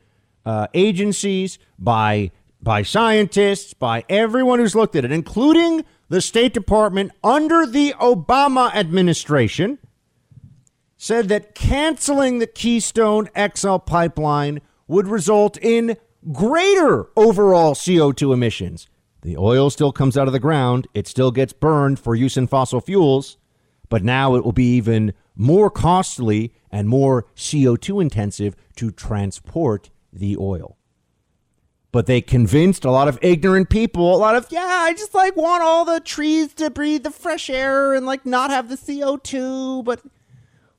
uh, agencies, by by scientists, by everyone who's looked at it, including the State Department under the Obama administration, said that canceling the Keystone XL pipeline would result in greater overall CO2 emissions. The oil still comes out of the ground, it still gets burned for use in fossil fuels, but now it will be even more costly and more CO2 intensive to transport the oil. But they convinced a lot of ignorant people, a lot of, yeah, I just like want all the trees to breathe the fresh air and like not have the CO2, but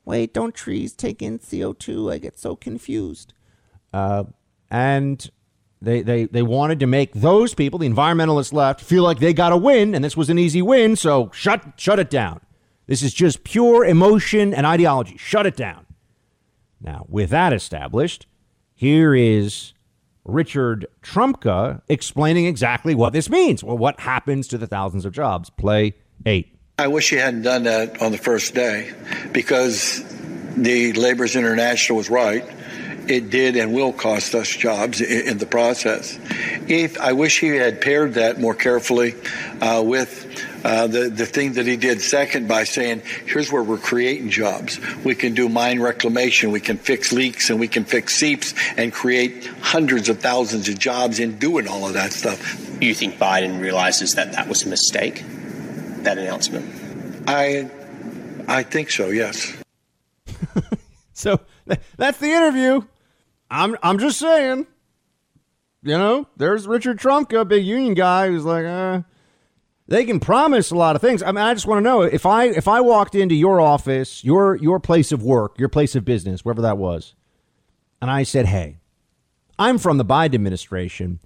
wait, don't trees take in CO2? I get so confused. Uh, and they, they, they wanted to make those people, the environmentalists left, feel like they got a win, and this was an easy win, so shut, shut it down. This is just pure emotion and ideology. Shut it down. Now, with that established, here is Richard Trumka explaining exactly what this means. Well, what happens to the thousands of jobs? Play eight. I wish he hadn't done that on the first day because the Laborers International was right. It did and will cost us jobs in the process. If I wish he had paired that more carefully uh, with uh, the the thing that he did second by saying, "Here's where we're creating jobs. We can do mine reclamation, we can fix leaks, and we can fix seeps, and create hundreds of thousands of jobs in doing all of that stuff." You think Biden realizes that that was a mistake? That announcement? I, I think so. Yes. so that's the interview. I'm I'm just saying. You know, there's Richard Trumka, big union guy, who's like, uh, they can promise a lot of things. I mean, I just want to know if I if I walked into your office, your your place of work, your place of business, wherever that was, and I said, "Hey, I'm from the Biden administration.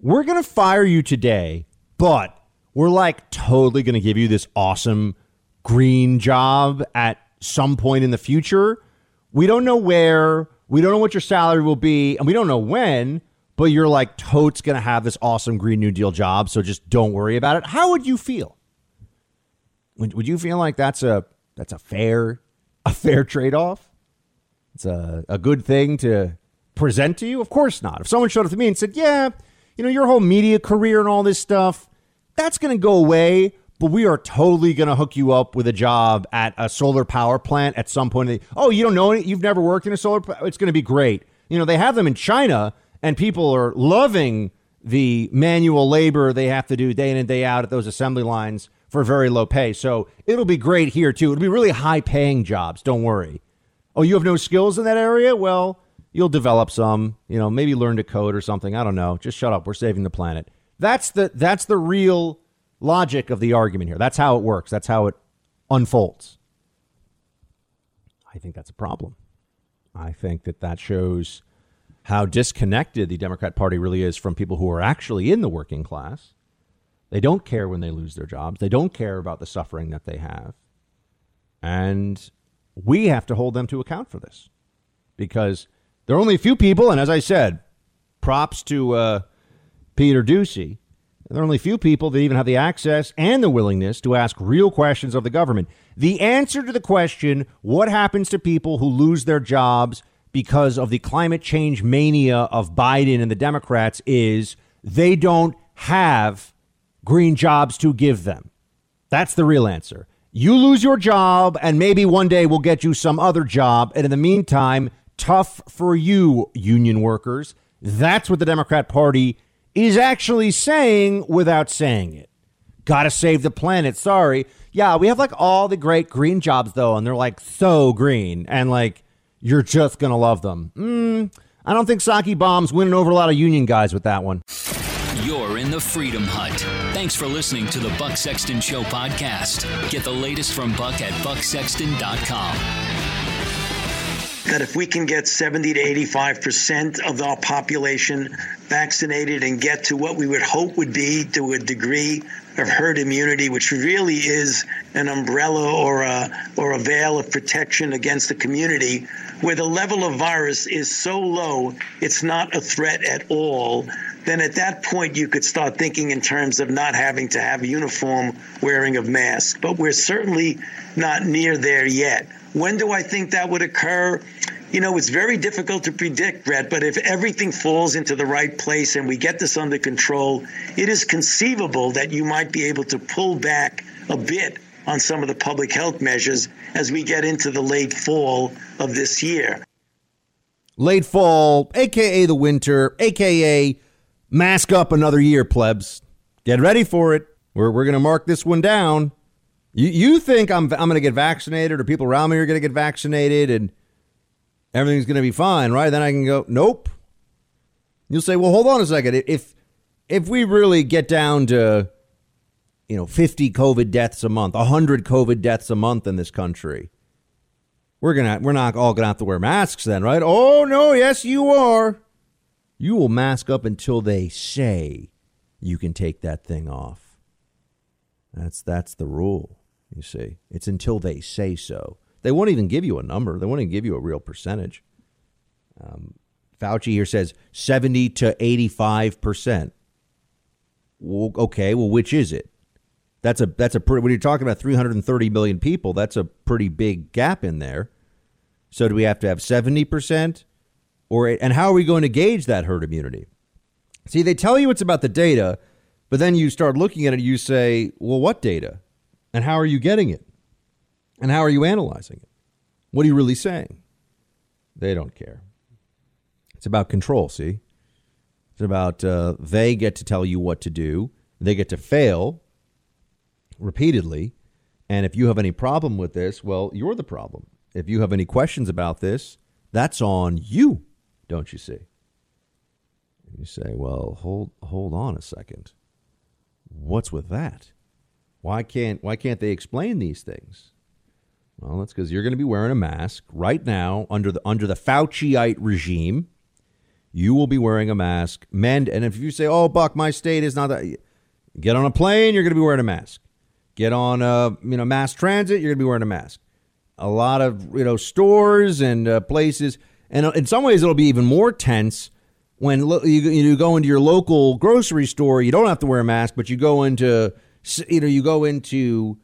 We're going to fire you today, but we're like totally going to give you this awesome green job at some point in the future. We don't know where, we don't know what your salary will be, and we don't know when, but you're like totes going to have this awesome Green New Deal job, so just don't worry about it. How would you feel? Would, would you feel like that's a that's a fair a fair trade-off? It's a, a good thing to present to you? Of course not. If someone showed up to me and said, "Yeah, you know, your whole media career and all this stuff, that's going to go away." But we are totally going to hook you up with a job at a solar power plant at some point. Oh, you don't know it? You've never worked in a solar. It's going to be great. You know, they have them in China, and people are loving the manual labor they have to do day in and day out at those assembly lines for very low pay. So it'll be great here too. It'll be really high paying jobs. Don't worry. Oh, you have no skills in that area? Well, you'll develop some. You know, maybe learn to code or something. I don't know. Just shut up. We're saving the planet. That's the that's the real logic of the argument here. That's how it works. That's how it unfolds. I think that's a problem. I think that that shows how disconnected the Democrat Party really is from people who are actually in the working class they don't care when they lose their jobs. They don't care about the suffering that they have. And we have to hold them to account for this because there are only a few people. And as I said, props to uh, Peter Doocy. There are only few people that even have the access and the willingness to ask real questions of the government. The answer to the question, what happens to people who lose their jobs because of the climate change mania of Biden and the Democrats, is they don't have green jobs to give them. That's the real answer. You lose your job, and maybe one day we'll get you some other job. And in the meantime, tough for you, union workers. That's what the Democrat Party is actually saying without saying it. Gotta save the planet. Sorry. Yeah, we have like all the great green jobs, though, and they're like so green. And like, you're just gonna love them. Mm, I don't think Psaki Bomb's winning over a lot of union guys with that one. You're in the Freedom Hut. Thanks for listening to the Buck Sexton Show podcast. Get the latest from Buck at bucksexton.com. That if we can get 70 to 85% of our population vaccinated and get to what we would hope would be to a degree of herd immunity, which really is an umbrella or a, or a veil of protection against the community, where the level of virus is so low, it's not a threat at all, then at that point you could start thinking in terms of not having to have uniform wearing of masks. But we're certainly not near there yet. When do I think that would occur? You know, it's very difficult to predict, Brett, but if everything falls into the right place and we get this under control, it is conceivable that you might be able to pull back a bit on some of the public health measures as we get into the late fall of this year. Late fall, aka the winter, aka Mask up another year, plebs. Get ready for it. We're, we're going to mark this one down. You, you think I'm, I'm going to get vaccinated or people around me are going to get vaccinated and everything's going to be fine, right? Then I can go, nope. You'll say, well, hold on a second. If, if we really get down to, you know, 50 COVID deaths a month, 100 COVID deaths a month in this country, we're to, we're not all going to have to wear masks then, right? Oh, no, yes, you are. You will mask up until they say you can take that thing off. That's that's the rule. You see, it's until they say so. They won't even give you a number. They won't even give you a real percentage. Um, Fauci here says seventy to eighty-five percent. Well, okay, well, which is it? That's a that's a pretty. When you're talking about 330 million people, that's a pretty big gap in there. So do we have to have 70 percent? or and how are we going to gauge that herd immunity? See, they tell you it's about the data, but then you start looking at it, you say, well, what data? And how are you getting it? And how are you analyzing it? What are you really saying? They don't care. It's about control, see? It's about uh, they get to tell you what to do, they get to fail repeatedly. And if you have any problem with this, well, you're the problem. If you have any questions about this, that's on you don't you see? You say, well, hold hold on a second. What's with that? Why can't why can't they explain these things? Well, that's because you're going to be wearing a mask right now under the under the Fauciite regime. You will be wearing a mask. Men, and if you say, "Oh, Buck, my state is not that," get on a plane, you're going to be wearing a mask. Get on a you know mass transit, you're going to be wearing a mask. A lot of you know stores and uh, places and in some ways, it'll be even more tense when you go into your local grocery store. You don't have to wear a mask, but you go into you know you go into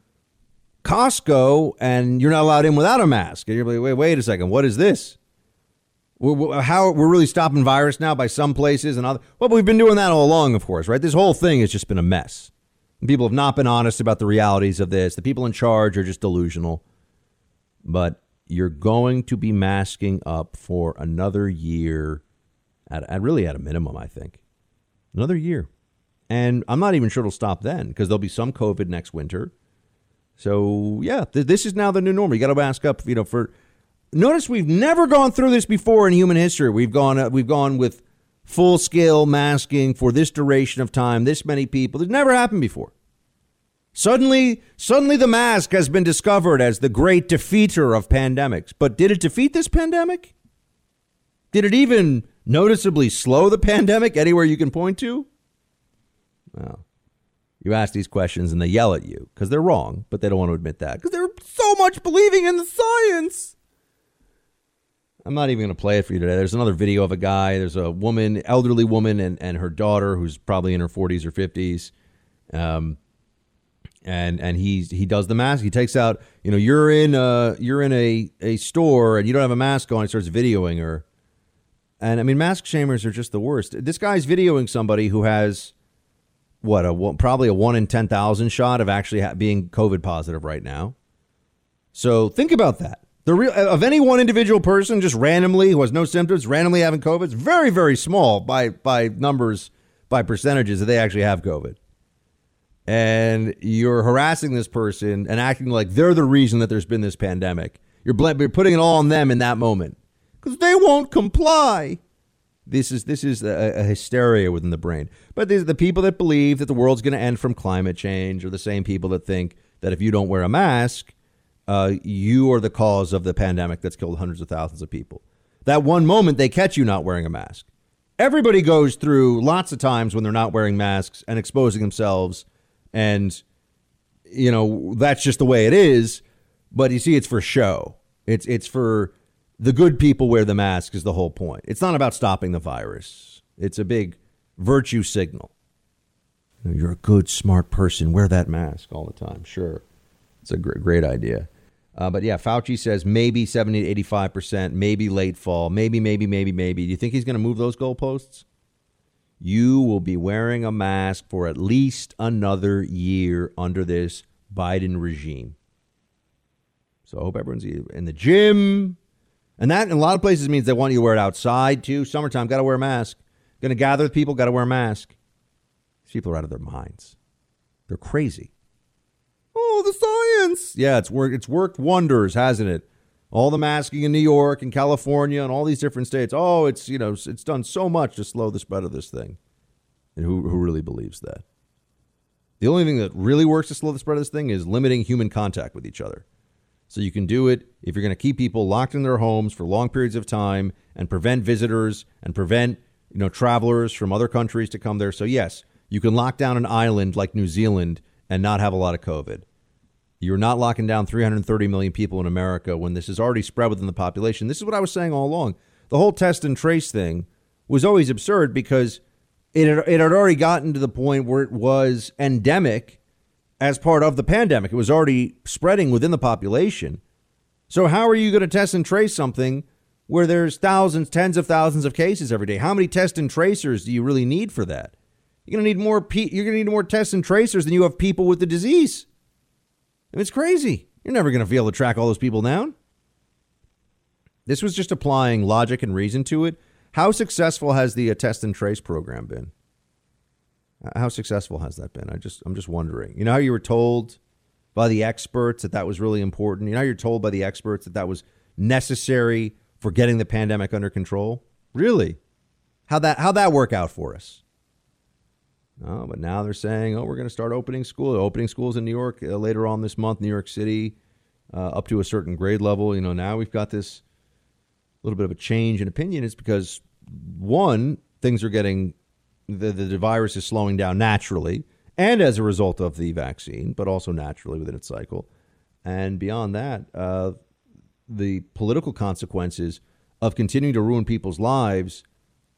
Costco and you're not allowed in without a mask. And you're like, wait, wait a second, what is this? We're, how we're really stopping virus now by some places and other. Well, we've been doing that all along, of course, right? This whole thing has just been a mess. People have not been honest about the realities of this. The people in charge are just delusional. But you're going to be masking up for another year, at, at really at a minimum, I think. Another year. And I'm not even sure it'll stop then because there'll be some COVID next winter. So, yeah, th- this is now the new normal. You got to mask up, you know, for Notice we've never gone through this before in human history. We've gone uh, we've gone with full scale masking for this duration of time, this many people. It's never happened before. Suddenly, suddenly the mask has been discovered as the great defeater of pandemics. But did it defeat this pandemic? Did it even noticeably slow the pandemic anywhere you can point to? Well, you ask these questions and they yell at you because they're wrong, but they don't want to admit that because they're so much believing in the science. I'm not even going to play it for you today. There's another video of a guy. There's a woman, elderly woman, and, and her daughter who's probably in her 40s or 50s. Um, and and he he does the mask. He takes out, you know, you're in a you're in a a store and you don't have a mask on. He starts videoing her. And I mean, mask shamers are just the worst. This guy's videoing somebody who has what a probably a one in ten thousand shot of actually being COVID positive right now. So think about that. The real of any one individual person just randomly who has no symptoms, randomly having COVID, it's very, very small by by numbers, by percentages that they actually have COVID. And you're harassing this person and acting like they're the reason that there's been this pandemic. You're, bl- you're putting it all on them in that moment because they won't comply. This is this is a, a, hysteria within the brain. But these the people that believe that the world's going to end from climate change, are the same people that think that if you don't wear a mask, uh, you are the cause of the pandemic that's killed hundreds of thousands of people. That one moment they catch you not wearing a mask. Everybody goes through lots of times when they're not wearing masks and exposing themselves. And, you know, that's just the way it is. But you see, it's for show. It's, it's for the good people wear the mask, is the whole point. It's not about stopping the virus, it's a big virtue signal. You're a good, smart person. Wear that mask all the time. Sure. It's a great, idea. Uh, but yeah, Fauci says maybe 70 to 85%, maybe late fall, maybe, maybe, maybe, maybe. Do you think he's going to move those goalposts? You will be wearing a mask for at least another year under this Biden regime. So I hope everyone's in the gym. And that in a lot of places means they want you to wear it outside too. Summertime, got to wear a mask. Going to gather with people, got to wear a mask. These people are out of their minds. They're crazy. Oh, the science. Yeah, it's worked. It's worked wonders, hasn't it? All the masking in New York and California and all these different states. Oh, it's you know it's done so much to slow the spread of this thing. And who who really believes that? The only thing that really works to slow the spread of this thing is limiting human contact with each other. So you can do it if you're going to keep people locked in their homes for long periods of time and prevent visitors and prevent you know travelers from other countries to come there. So yes, you can lock down an island like New Zealand and not have a lot of COVID. You're not locking down 330 million people in America when this is already spread within the population. This is what I was saying all along. The whole test and trace thing was always absurd because it had, it had already gotten to the point where it was endemic as part of the pandemic. It was already spreading within the population. So, how are you going to test and trace something where there's thousands, tens of thousands of cases every day? How many test and tracers do you really need for that? You're going to need more. Pe- you're going to need more tests and tracers than you have people with the disease. I mean, it's crazy. You're never going to be able to track all those people down. This was just applying logic and reason to it. How successful has the uh, test and trace program been? How successful has that been? I just I'm just wondering. You know how you were told by the experts that that was really important. You know you're told by the experts that that was necessary for getting the pandemic under control. Really, how that how that work out for us? Oh, but now they're saying, oh, we're going to start opening school, opening schools in New York uh, later on this month, New York City, uh, up to a certain grade level. You know, now we've got this little bit of a change in opinion. It's because one, things are getting the, the virus is slowing down naturally, and as a result of the vaccine, but also naturally within its cycle. And beyond that, uh, the political consequences of continuing to ruin people's lives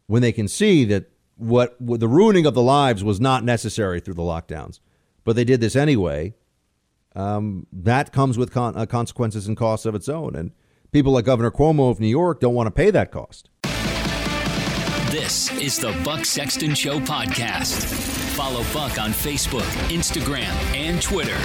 when they can see that what, what the ruining of the lives was not necessary through the lockdowns, but they did this anyway. Um, that comes with con- uh, consequences and costs of its own, and people like Governor Cuomo of New York don't want to pay that cost. This is the Buck Sexton Show podcast. Follow Buck on Facebook, Instagram, and Twitter.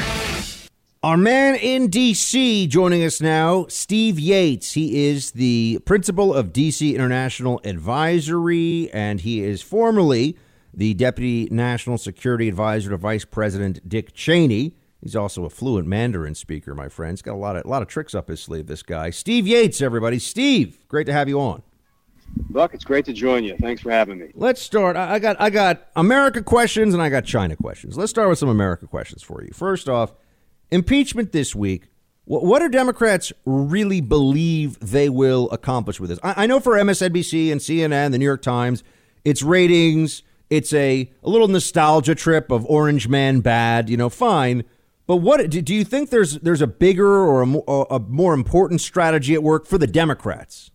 Our man in D.C. joining us now, Steve Yates. He is the principal of D.C. International Advisory, and he is formerly the deputy national security advisor to Vice President Dick Cheney. He's also a fluent Mandarin speaker, my friend. He's got a lot of a lot of tricks up his sleeve. This guy, Steve Yates, everybody. Steve, great to have you on. Buck, it's great to join you. Thanks for having me. Let's start. I got I got America questions and I got China questions. Let's start with some America questions for you. First off Impeachment this week. What do Democrats really believe they will accomplish with this? I know for MSNBC and CNN, the New York Times, it's ratings. It's a, a little nostalgia trip of Orange Man bad, you know, fine. But what do you think there's there's a bigger or a a more important strategy at work for the Democrats?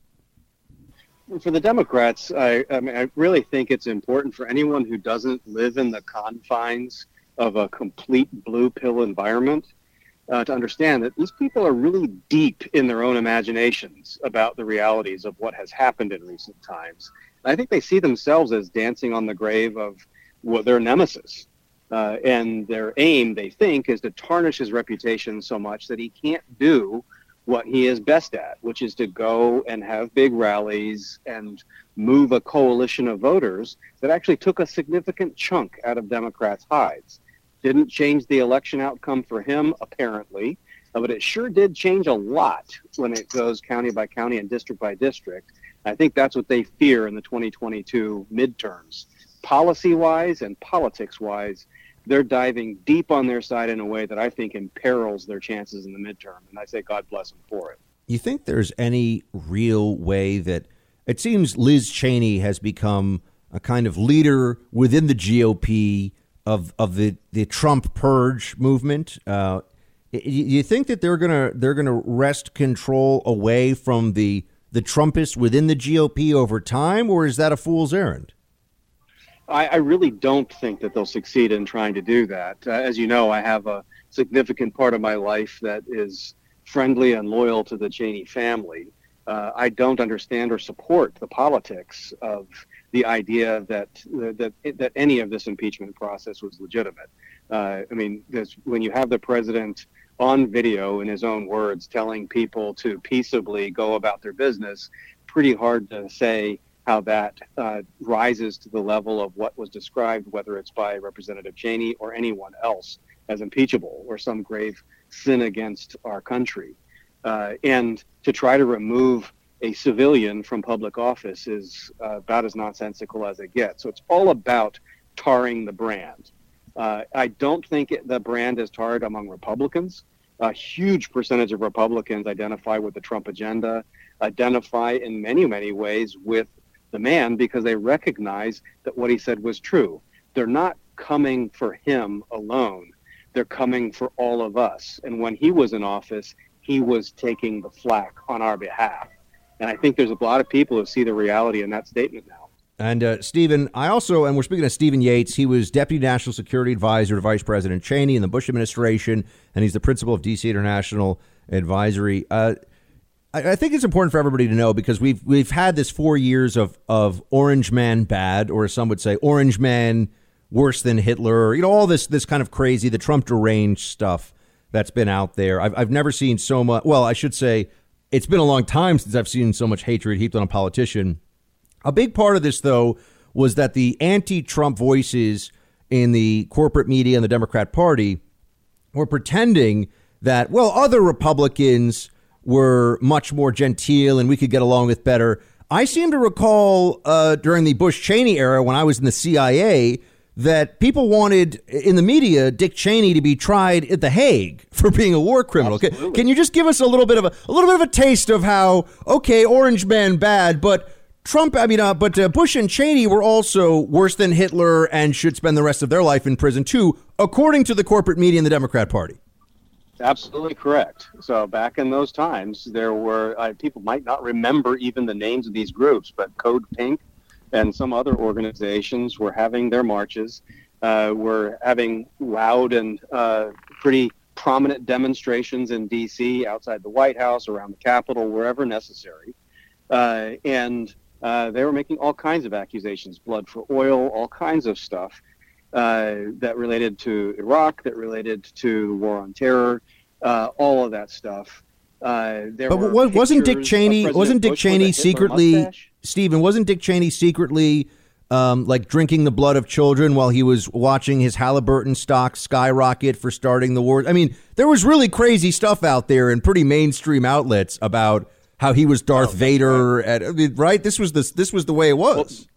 For the Democrats, I, I, mean, I really think it's important for anyone who doesn't live in the confines of a complete blue pill environment uh, to understand that these people are really deep in their own imaginations about the realities of what has happened in recent times. And I think they see themselves as dancing on the grave of their nemesis. Uh, and their aim, they think, is to tarnish his reputation so much that he can't do what he is best at, which is to go and have big rallies and move a coalition of voters that actually took a significant chunk out of Democrats' hides. Didn't change the election outcome for him, apparently, but it sure did change a lot when it goes county by county and district by district. I think that's what they fear in the 2022 midterms. Policy wise and politics wise, they're diving deep on their side in a way that I think imperils their chances in the midterm. And I say, God bless them for it. You think there's any real way that it seems Liz Cheney has become a kind of leader within the GOP of of the the Trump purge movement. Uh, you think that they're gonna they're gonna wrest control away from the the Trumpists within the GOP over time, or is that a fool's errand? I, I really don't think that they'll succeed in trying to do that. Uh, as you know, I have a significant part of my life that is friendly and loyal to the Cheney family. Uh, I don't understand or support the politics of the idea that that that any of this impeachment process was legitimate. Uh, I mean, when you have the president on video, in his own words, telling people to peaceably go about their business, pretty hard to say how that uh, rises to the level of what was described, whether it's by Representative Cheney or anyone else, as impeachable or some grave sin against our country. Uh, and to try to remove a civilian from public office is uh, about as nonsensical as it gets. So it's all about tarring the brand. Uh, I don't think it, the brand is tarred among Republicans. A huge percentage of Republicans identify with the Trump agenda, identify in many, many ways with the man because they recognize that what he said was true. They're not coming for him alone, they're coming for all of us. And when he was in office, he was taking the flack on our behalf. And I think there's a lot of people who see the reality in that statement now. And uh, Stephen, I also, and we're speaking of Stephen Yates. He was Deputy National Security Advisor to Vice President Cheney in the Bush administration, and he's the principal of DC International Advisory. Uh, I, think it's important for everybody to know because we've we've had this four years of of Orange Man bad, or some would say Orange Man worse than Hitler. You know, all this this kind of crazy, the Trump deranged stuff that's been out there. I've I've never seen so much. Well, I should say it's been a long time since I've seen so much hatred heaped on a politician. A big part of this, though, was that the anti Trump voices in the corporate media and the Democrat Party were pretending that, well, other Republicans were much more genteel and we could get along with better. I seem to recall uh, during the Bush Cheney era when I was in the CIA that people wanted in the media Dick Cheney to be tried at the Hague for being a war criminal. Can, can, you just give us a little bit of a, a little bit of a taste of how okay, Orange Man bad, but Trump, I mean, uh, but uh, Bush and Cheney were also worse than Hitler and should spend the rest of their life in prison too, according to the corporate media and the Democrat Party. Absolutely correct. So back in those times, there were uh, people might not remember even the names of these groups, but Code Pink and some other organizations were having their marches, uh, were having loud and uh, pretty prominent demonstrations in D.C., outside the White House, around the Capitol, wherever necessary. Uh, and uh, they were making all kinds of accusations, blood for oil, all kinds of stuff uh, that related to Iraq, that related to the war on terror, uh, all of that stuff. Uh, but what, wasn't Dick Cheney? Wasn't Dick Bush Cheney secretly, Stephen? Wasn't Dick Cheney secretly um, like drinking the blood of children while he was watching his Halliburton stock skyrocket for starting the war? I mean, there was really crazy stuff out there in pretty mainstream outlets about how he was Darth oh, Vader. Right. At, I mean, right? This was the this was the way it was. Well,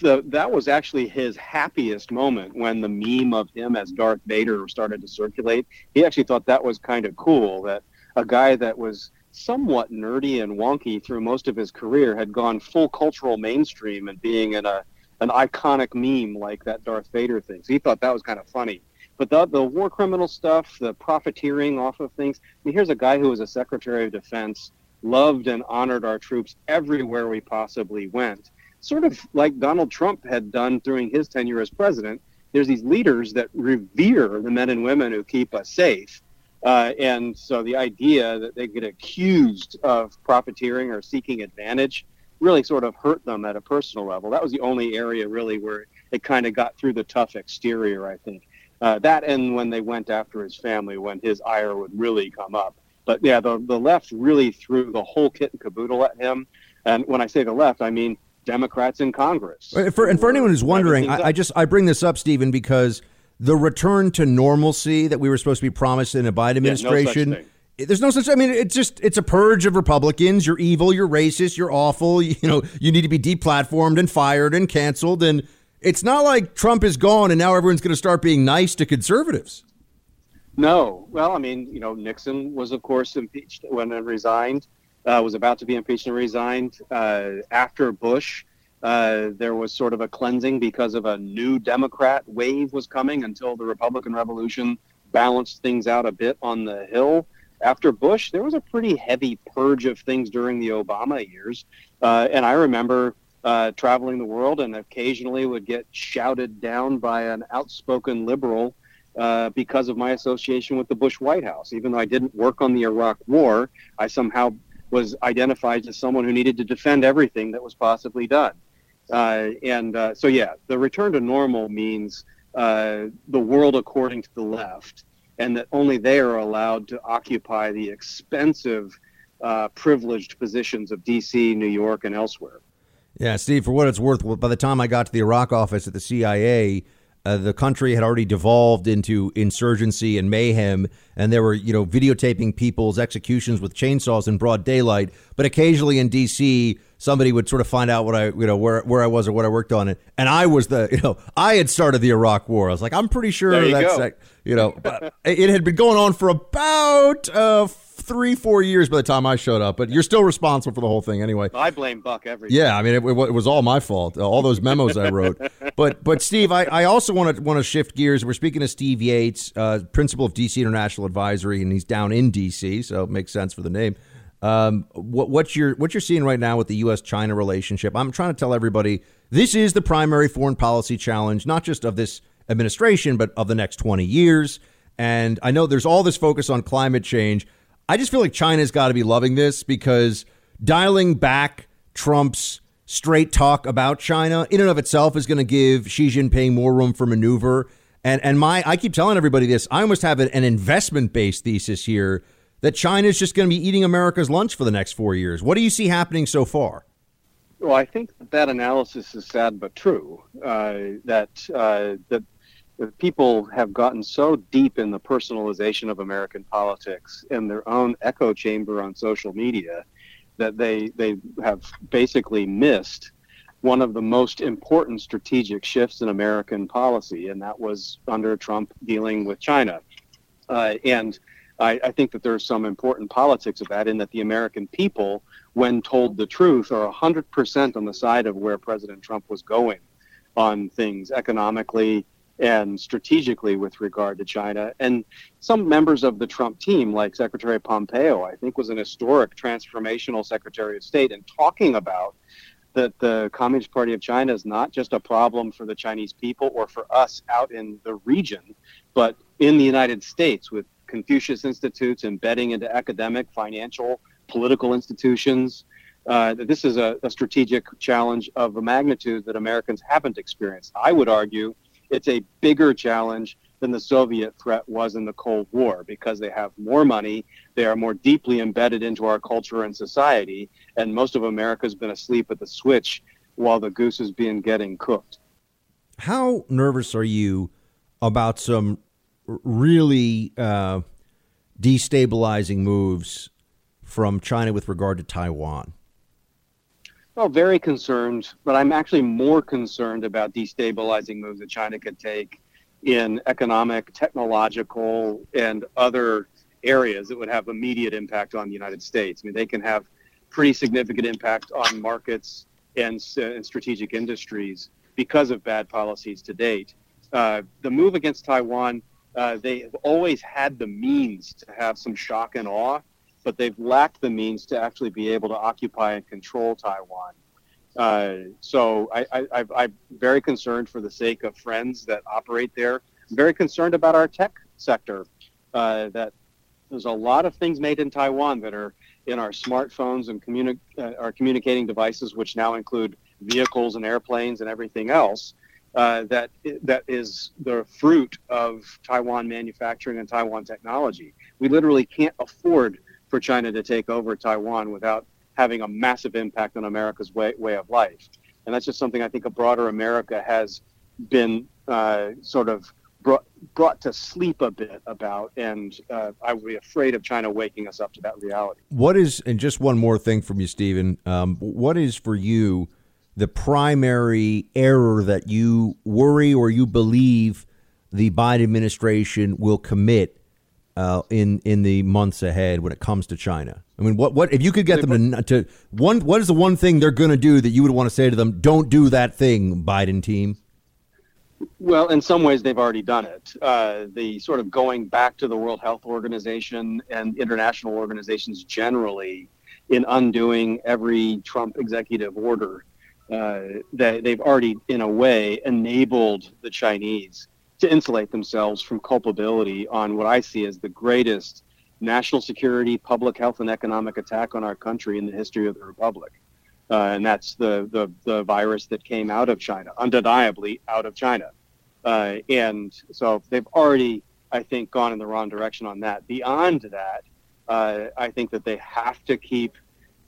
the, that was actually his happiest moment when the meme of him as Darth Vader started to circulate. He actually thought that was kind of cool that a guy that was somewhat nerdy and wonky through most of his career had gone full cultural mainstream and being in a an iconic meme like that Darth Vader thing. So he thought that was kind of funny. But the, the war criminal stuff, the profiteering off of things. I mean, here's a guy who was a Secretary of Defense, loved and honored our troops everywhere we possibly went. Sort of like Donald Trump had done during his tenure as president. There's these leaders that revere the men and women who keep us safe uh, and so the idea that they get accused of profiteering or seeking advantage really sort of hurt them at a personal level. That was the only area really where it kind of got through the tough exterior, I think. Uh, that and when they went after his family, when his ire would really come up. But yeah, the, the left really threw the whole kit and caboodle at him. And when I say the left, I mean Democrats in Congress. Uh, for, and for anyone who's wondering, I, I just I bring this up, Stephen, because the return to normalcy that we were supposed to be promised in a Biden administration. Yeah, no there's no such. I mean, it's just it's a purge of Republicans. You're evil. You're racist. You're awful. You know, you need to be deplatformed and fired and canceled. And it's not like Trump is gone and now everyone's going to start being nice to conservatives. No. Well, I mean, you know, Nixon was of course impeached when he resigned. Uh, was about to be impeached and resigned uh, after Bush. Uh, there was sort of a cleansing because of a new Democrat wave was coming until the Republican Revolution balanced things out a bit on the Hill. After Bush, there was a pretty heavy purge of things during the Obama years. Uh, and I remember uh, traveling the world and occasionally would get shouted down by an outspoken liberal uh, because of my association with the Bush White House. Even though I didn't work on the Iraq War, I somehow was identified as someone who needed to defend everything that was possibly done. Uh, and uh, so, yeah, the return to normal means uh, the world according to the left, and that only they are allowed to occupy the expensive, uh, privileged positions of D.C., New York, and elsewhere. Yeah, Steve, for what it's worth, by the time I got to the Iraq office at the CIA, uh, the country had already devolved into insurgency and mayhem, and there were, you know, videotaping people's executions with chainsaws in broad daylight. But occasionally in D.C., somebody would sort of find out what I, you know, where where I was or what I worked on, it, and I was the, you know, I had started the Iraq War. I was like, I'm pretty sure you that's, like, you know, it had been going on for about uh, three, four years by the time I showed up. But you're still responsible for the whole thing anyway. I blame Buck everything. Yeah, I mean, it, it was all my fault. All those memos I wrote. But but Steve, I, I also want to want to shift gears. We're speaking to Steve Yates, uh, principal of DC International Advisory, and he's down in DC, so it makes sense for the name. Um, what, what you're what you're seeing right now with the U.S. China relationship, I'm trying to tell everybody this is the primary foreign policy challenge, not just of this administration, but of the next 20 years. And I know there's all this focus on climate change. I just feel like China's got to be loving this because dialing back Trump's straight talk about China in and of itself is going to give Xi Jinping more room for maneuver. And and my I keep telling everybody this. I almost have an investment based thesis here that China is just going to be eating America's lunch for the next four years. What do you see happening so far? Well, I think that, that analysis is sad but true. Uh, that uh, that people have gotten so deep in the personalization of American politics in their own echo chamber on social media that they they have basically missed one of the most important strategic shifts in American policy, and that was under Trump dealing with China. Uh, and I, I, think that there's some important politics of that in that the American people, when told the truth, are 100% on the side of where President Trump was going on things economically and strategically with regard to China. And some members of the Trump team, like Secretary Pompeo, I think was an historic transformational Secretary of State and talking about that the Communist Party of China is not just a problem for the Chinese people or for us out in the region, but in the United States with Confucius Institutes embedding into academic, financial, political institutions. uh, this is a, a strategic challenge of a magnitude that Americans haven't experienced. I would argue it's a bigger challenge than the Soviet threat was in the Cold War because they have more money, they are more deeply embedded into our culture and society, and most of America's been asleep at the switch while the goose is being getting cooked. How nervous are you about some really uh, destabilizing moves from China with regard to Taiwan? Well, very concerned, but I'm actually more concerned about destabilizing moves that China could take in economic, technological, and other areas that would have immediate impact on the United States. I mean, they can have pretty significant impact on markets and, uh, and strategic industries because of bad policies to date. Uh, the move against Taiwan, uh, they have always had the means to have some shock and awe, but they've lacked the means to actually be able to occupy and control Taiwan. Uh, so I, I'm very concerned for the sake of friends that operate there. I'm very concerned about our tech sector. Uh, that there's a lot of things made in Taiwan that are in our smartphones and communi- uh, our communicating devices, which now include vehicles and airplanes and everything else. Uh, that that is the fruit of Taiwan manufacturing and Taiwan technology. We literally can't afford for China to take over Taiwan without having a massive impact on America's way, way of life. And that's just something I think a broader America has been uh, sort of brought, brought to sleep a bit about. And uh, I would be afraid of China waking us up to that reality. What is, and just one more thing from you, Stephen, um, what is for you the primary error that you worry or you believe the Biden administration will commit uh, in in the months ahead when it comes to China? I mean, what what if you could get them to, to one? What is the one thing they're going to do that you would want to say to them? Don't do that thing, Biden team. Well, in some ways, they've already done it. Uh, the sort of going back to the World Health Organization and international organizations generally in undoing every Trump executive order. Uh, that they've already, in a way, enabled the Chinese to insulate themselves from culpability on what I see as the greatest national security, public health, and economic attack on our country in the history of the republic. Uh, and that's the, the, the virus that came out of China, undeniably out of China. Uh, and so they've already, I think, gone in the wrong direction on that. Beyond that, uh, I think that they have to keep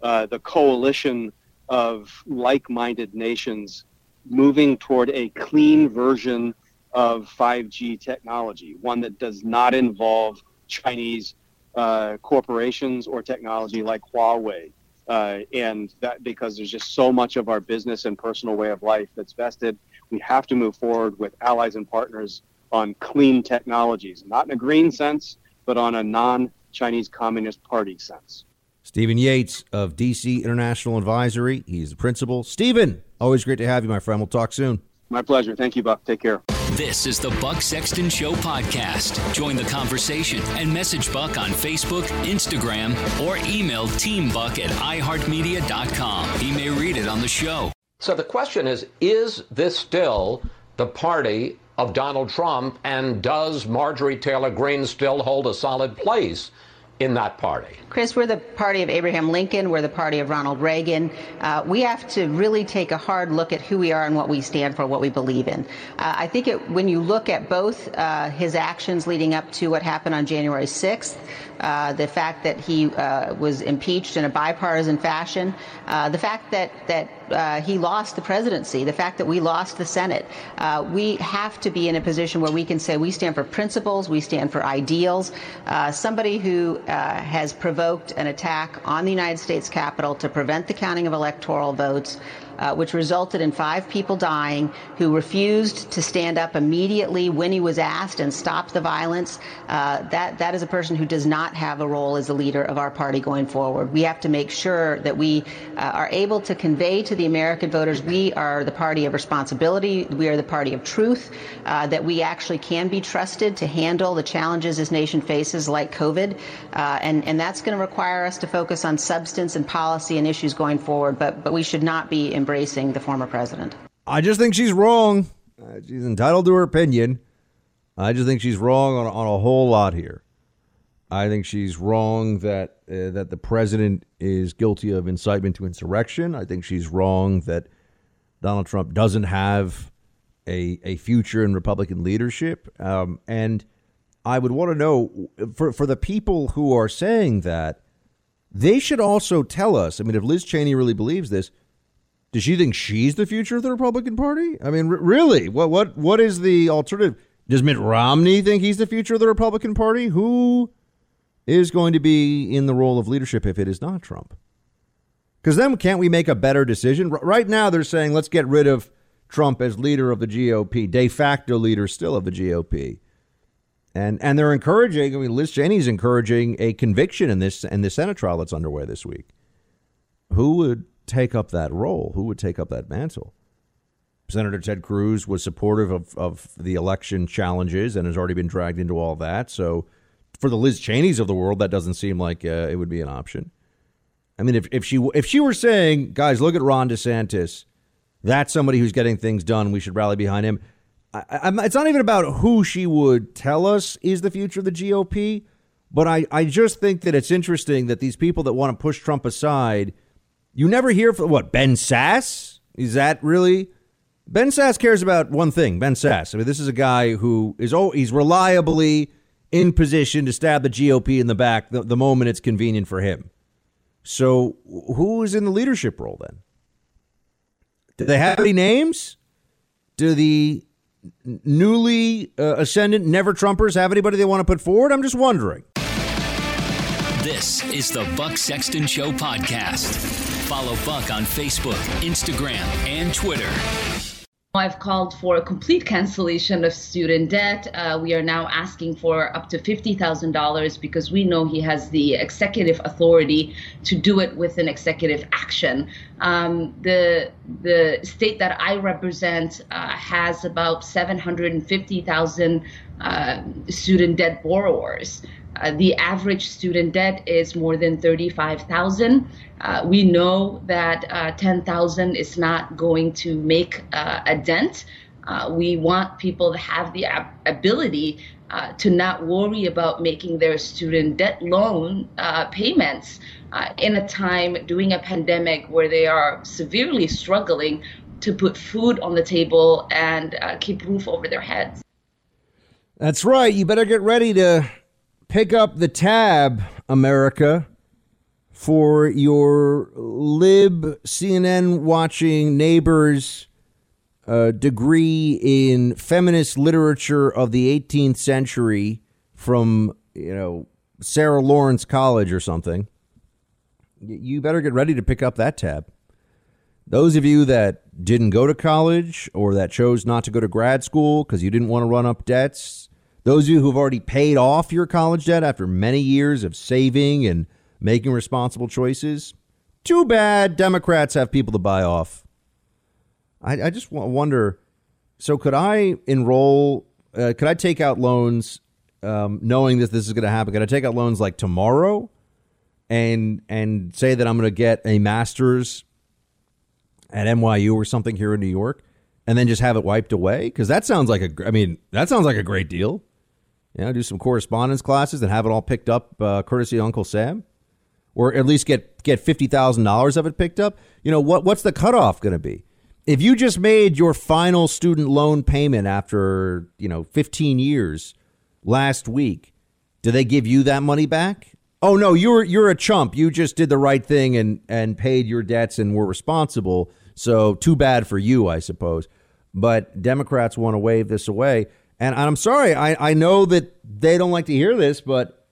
uh, the coalition of like minded nations moving toward a clean version of 5G technology, one that does not involve Chinese uh, corporations or technology like Huawei. Uh, and that because there's just so much of our business and personal way of life that's vested, we have to move forward with allies and partners on clean technologies, not in a green sense, but on a non Chinese Communist Party sense. Stephen Yates of DC International Advisory. He's the principal. Stephen, always great to have you, my friend. We'll talk soon. My pleasure. Thank you, Buck. Take care. This is the Buck Sexton Show podcast. Join the conversation and message Buck on Facebook, Instagram, or email teambuck at iheartmedia.com. He may read it on the show. So the question is is this still the party of Donald Trump, and does Marjorie Taylor Greene still hold a solid place in that party? Chris, we're the party of Abraham Lincoln. We're the party of Ronald Reagan. Uh, we have to really take a hard look at who we are and what we stand for, what we believe in. Uh, I think it, when you look at both uh, his actions leading up to what happened on January 6th, uh, the fact that he uh, was impeached in a bipartisan fashion, uh, the fact that that he lost the presidency, the fact that we lost the Senate, we have to be in a position where we can say we stand for principles, we stand for ideals. somebody who Uh, has provoked an attack on the United States Capitol to prevent the counting of electoral votes uh, which resulted in five people dying who refused to stand up immediately when he was asked and stop the violence. Uh, that that is a person who does not have a role as a leader of our party going forward. We have to make sure that we uh, are able to convey to the American voters we are the party of responsibility, we are the party of truth, uh, that we actually can be trusted to handle the challenges this nation faces, like COVID, uh, and and that's going to require us to focus on substance and policy and issues going forward. But but we should not be embracing embracing the former president. I just think she's wrong. Uh, she's entitled to her opinion. I just think she's wrong on, on a whole lot here. I think she's wrong that uh, that the president is guilty of incitement to insurrection. I think she's wrong that Donald Trump doesn't have a a future in Republican leadership. Um, and I would want to know for for the people who are saying that they should also tell us. I mean, if Liz Cheney really believes this, does she think she's the future of the Republican Party? I mean, r- really, what what what is the alternative? Does Mitt Romney think he's the future of the Republican Party? Who is going to be in the role of leadership if it is not Trump? Because then can't we make a better decision? R- right now, they're saying let's get rid of Trump as leader of the GOP, de facto leader still of the GOP. And and they're encouraging. I mean, Liz Cheney's encouraging a conviction in this in the Senate trial that's underway this week. Who would take up that role? Who would take up that mantle? Senator Ted Cruz was supportive of, of the election challenges and has already been dragged into all that. So, for the Liz Cheneys of the world, that doesn't seem like uh, it would be an option. I mean, if, if she if she were saying, guys, look at Ron DeSantis, that's somebody who's getting things done. We should rally behind him. I, it's not even about who she would tell us is the future of the GOP, but I, I just think that it's interesting that these people that want to push Trump aside, you never hear from what Ben Sasse is that really Ben Sasse cares about one thing. Ben Sasse. I mean, this is a guy who is oh, he's reliably in position to stab the GOP in the back the, the moment it's convenient for him. So, who is in the leadership role then? Do they have any names? Do the newly uh, ascendant never Trumpers have anybody they want to put forward? I'm just wondering. This is the Buck Sexton Show podcast. Follow Buck on Facebook, Instagram, and Twitter. I've called for a complete cancellation of student debt. Uh, we are now asking for up to $50,000 because we know he has the executive authority to do it with an executive action. Um, the the state that I represent uh, has about 750,000 uh, student debt borrowers. Uh, the average student debt is more than 35,000. Uh, we know that uh, 10,000 is not going to make uh, a dent. Uh, we want people to have the ab- ability to not worry about making their student debt loan payments in a time during a pandemic where they are severely struggling to put food on the table and keep roof over their heads. That's right. You better get ready to pick up the tab, America, for your lib CNN watching neighbors' uh, degree in feminist literature of the 18th century from, you know, Sarah Lawrence College or something. You better get ready to pick up that tab. Those of you that didn't go to college or that chose not to go to grad school because you didn't want to run up debts, those of you who've already paid off your college debt after many years of saving and making responsible choices, too bad Democrats have people to buy off. I, I just wonder so, could I enroll? Uh, could I take out loans um, knowing that this is going to happen? Could I take out loans like tomorrow and and say that I'm going to get a master's at NYU or something here in New York? and then just have it wiped away? Because that sounds like a, I mean, that sounds like a great deal. You know, do some correspondence classes and have it all picked up uh, courtesy of Uncle Sam, or at least get get fifty thousand dollars of it picked up. You know what? What's the cutoff going to be? If you just made your final student loan payment after you know fifteen years last week, do they give you that money back? Oh no, you're you're a chump. You just did the right thing and and paid your debts and were responsible. So too bad for you, I suppose. But Democrats want to wave this away. And I'm sorry, I, I know that they don't like to hear this, but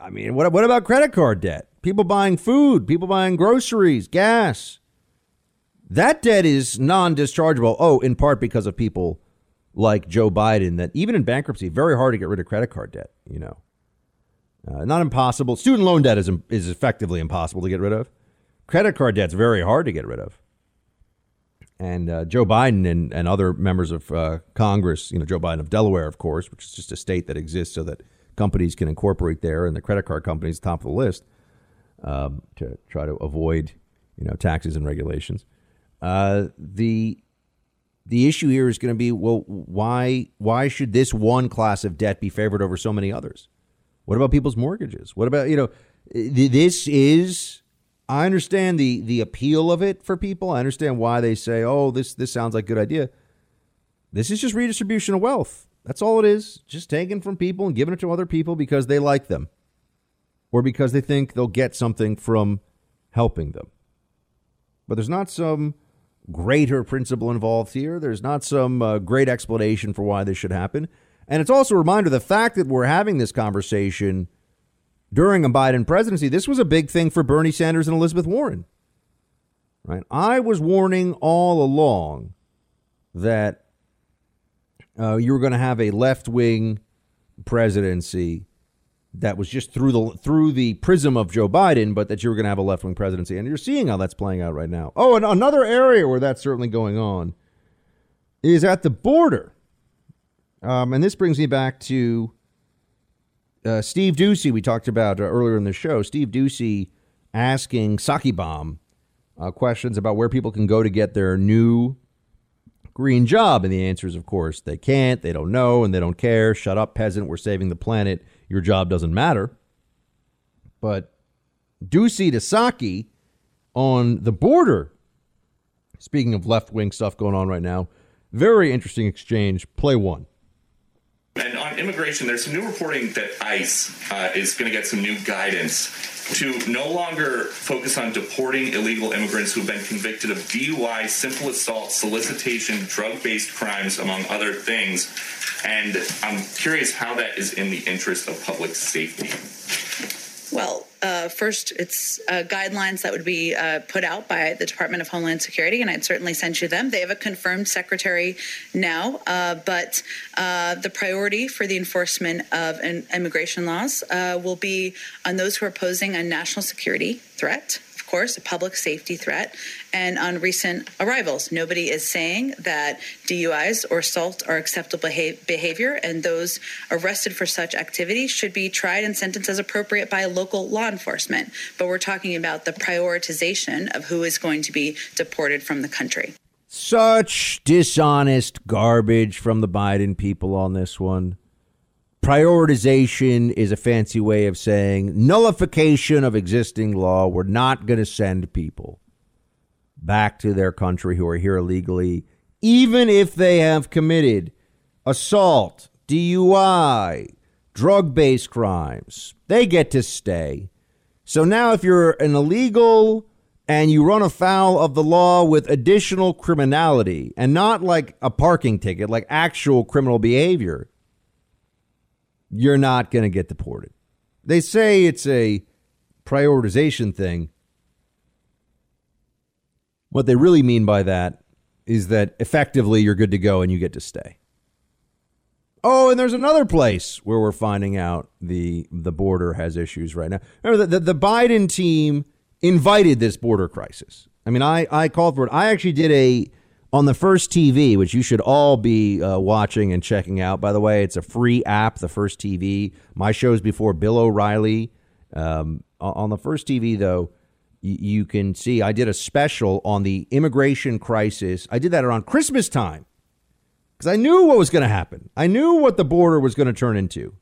I mean, what, what about credit card debt? People buying food, people buying groceries, gas. That debt is non dischargeable. Oh, in part because of people like Joe Biden, that even in bankruptcy, very hard to get rid of credit card debt, you know. Uh, not impossible. Student loan debt is, is effectively impossible to get rid of. Credit card debt's very hard to get rid of and uh, Joe Biden and, and other members of uh, Congress, you know, Joe Biden of Delaware, of course, which is just a state that exists so that companies can incorporate there, and the credit card companies top of the list um, to try to avoid, you know, taxes and regulations. Uh, the the issue here is going to be well, why why should this one class of debt be favored over so many others? What about people's mortgages? What about, you know, this is I understand the the appeal of it for people. I understand why they say, "Oh, this this sounds like a good idea." This is just redistribution of wealth. That's all it is. Just taking from people and giving it to other people because they like them or because they think they'll get something from helping them. But there's not some greater principle involved here. There's not some uh, great explanation for why this should happen. And it's also a reminder the fact that we're having this conversation during a Biden presidency, this was a big thing for Bernie Sanders and Elizabeth Warren. Right? I was warning all along that uh, you were going to have a left wing presidency that was just through the through the prism of Joe Biden, but that you were going to have a left wing presidency, and you're seeing how that's playing out right now. Oh, and another area where that's certainly going on is at the border, um, and this brings me back to uh, Steve Doocy. We talked about uh, earlier in the show. Steve Doocy asking Psaki Bomb uh, questions about where people can go to get their new green job, and the answer is, of course, they can't, they don't know, and they don't care. Shut up, peasant. We're saving the planet your job doesn't matter. But Doocy to Psaki on the border, speaking of left wing stuff going on right now, very interesting exchange. Play one. And on immigration, there's some new reporting that ICE uh, is going to get some new guidance to no longer focus on deporting illegal immigrants who've been convicted of DUI, simple assault, solicitation, drug based crimes, among other things. And I'm curious how that is in the interest of public safety. Well, uh, first, it's uh, guidelines that would be uh, put out by the Department of Homeland Security, and I'd certainly send you them. They have a confirmed secretary now, uh, but uh, the priority for the enforcement of immigration laws uh, will be on those who are posing a national security threat course, a public safety threat. And on recent arrivals, nobody is saying that DUIs or assault are acceptable behavior, and those arrested for such activity should be tried and sentenced as appropriate by local law enforcement. But we're talking about the prioritization of who is going to be deported from the country. Such dishonest garbage from the Biden people on this one. Prioritization is a fancy way of saying nullification of existing law. We're not going to send people back to their country who are here illegally, even if they have committed assault, DUI, drug based crimes. They get to stay. So now, if you're an illegal and you run afoul of the law with additional criminality and not like a parking ticket, like actual criminal behavior, you're not going to get deported. They say it's a prioritization thing. What they really mean by that is that effectively you're good to go and you get to stay. Oh, and there's another place where we're finding out the the border has issues right now. Remember, the, the, the Biden team invited this border crisis. I mean, I, I called for it. I actually did a on the First TV, which you should all be uh, watching and checking out. By the way, it's a free app, the First TV. My shows before Bill O'Reilly. Um, on the First TV, though, you can see I did a special on the immigration crisis. I did that around Christmas time because I knew what was going to happen. I knew what the border was going to turn into.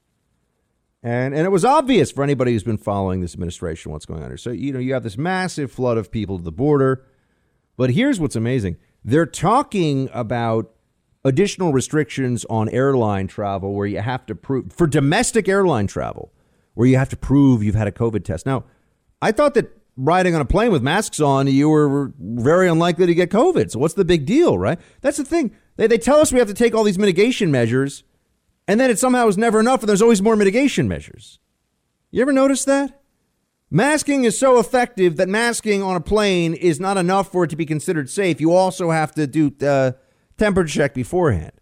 And, and it was obvious for anybody who's been following this administration what's going on here. So, you know, you have this massive flood of people to the border. But here's what's amazing they're talking about additional restrictions on airline travel where you have to prove for domestic airline travel where you have to prove you've had a COVID test. Now, I thought that riding on a plane with masks on, you were very unlikely to get COVID. So what's the big deal, right? That's the thing. They, they tell us we have to take all these mitigation measures, and then it somehow is never enough, and there's always more mitigation measures. You ever notice that? Masking is so effective that masking on a plane is not enough for it to be considered safe. You also have to do uh, temperature check beforehand.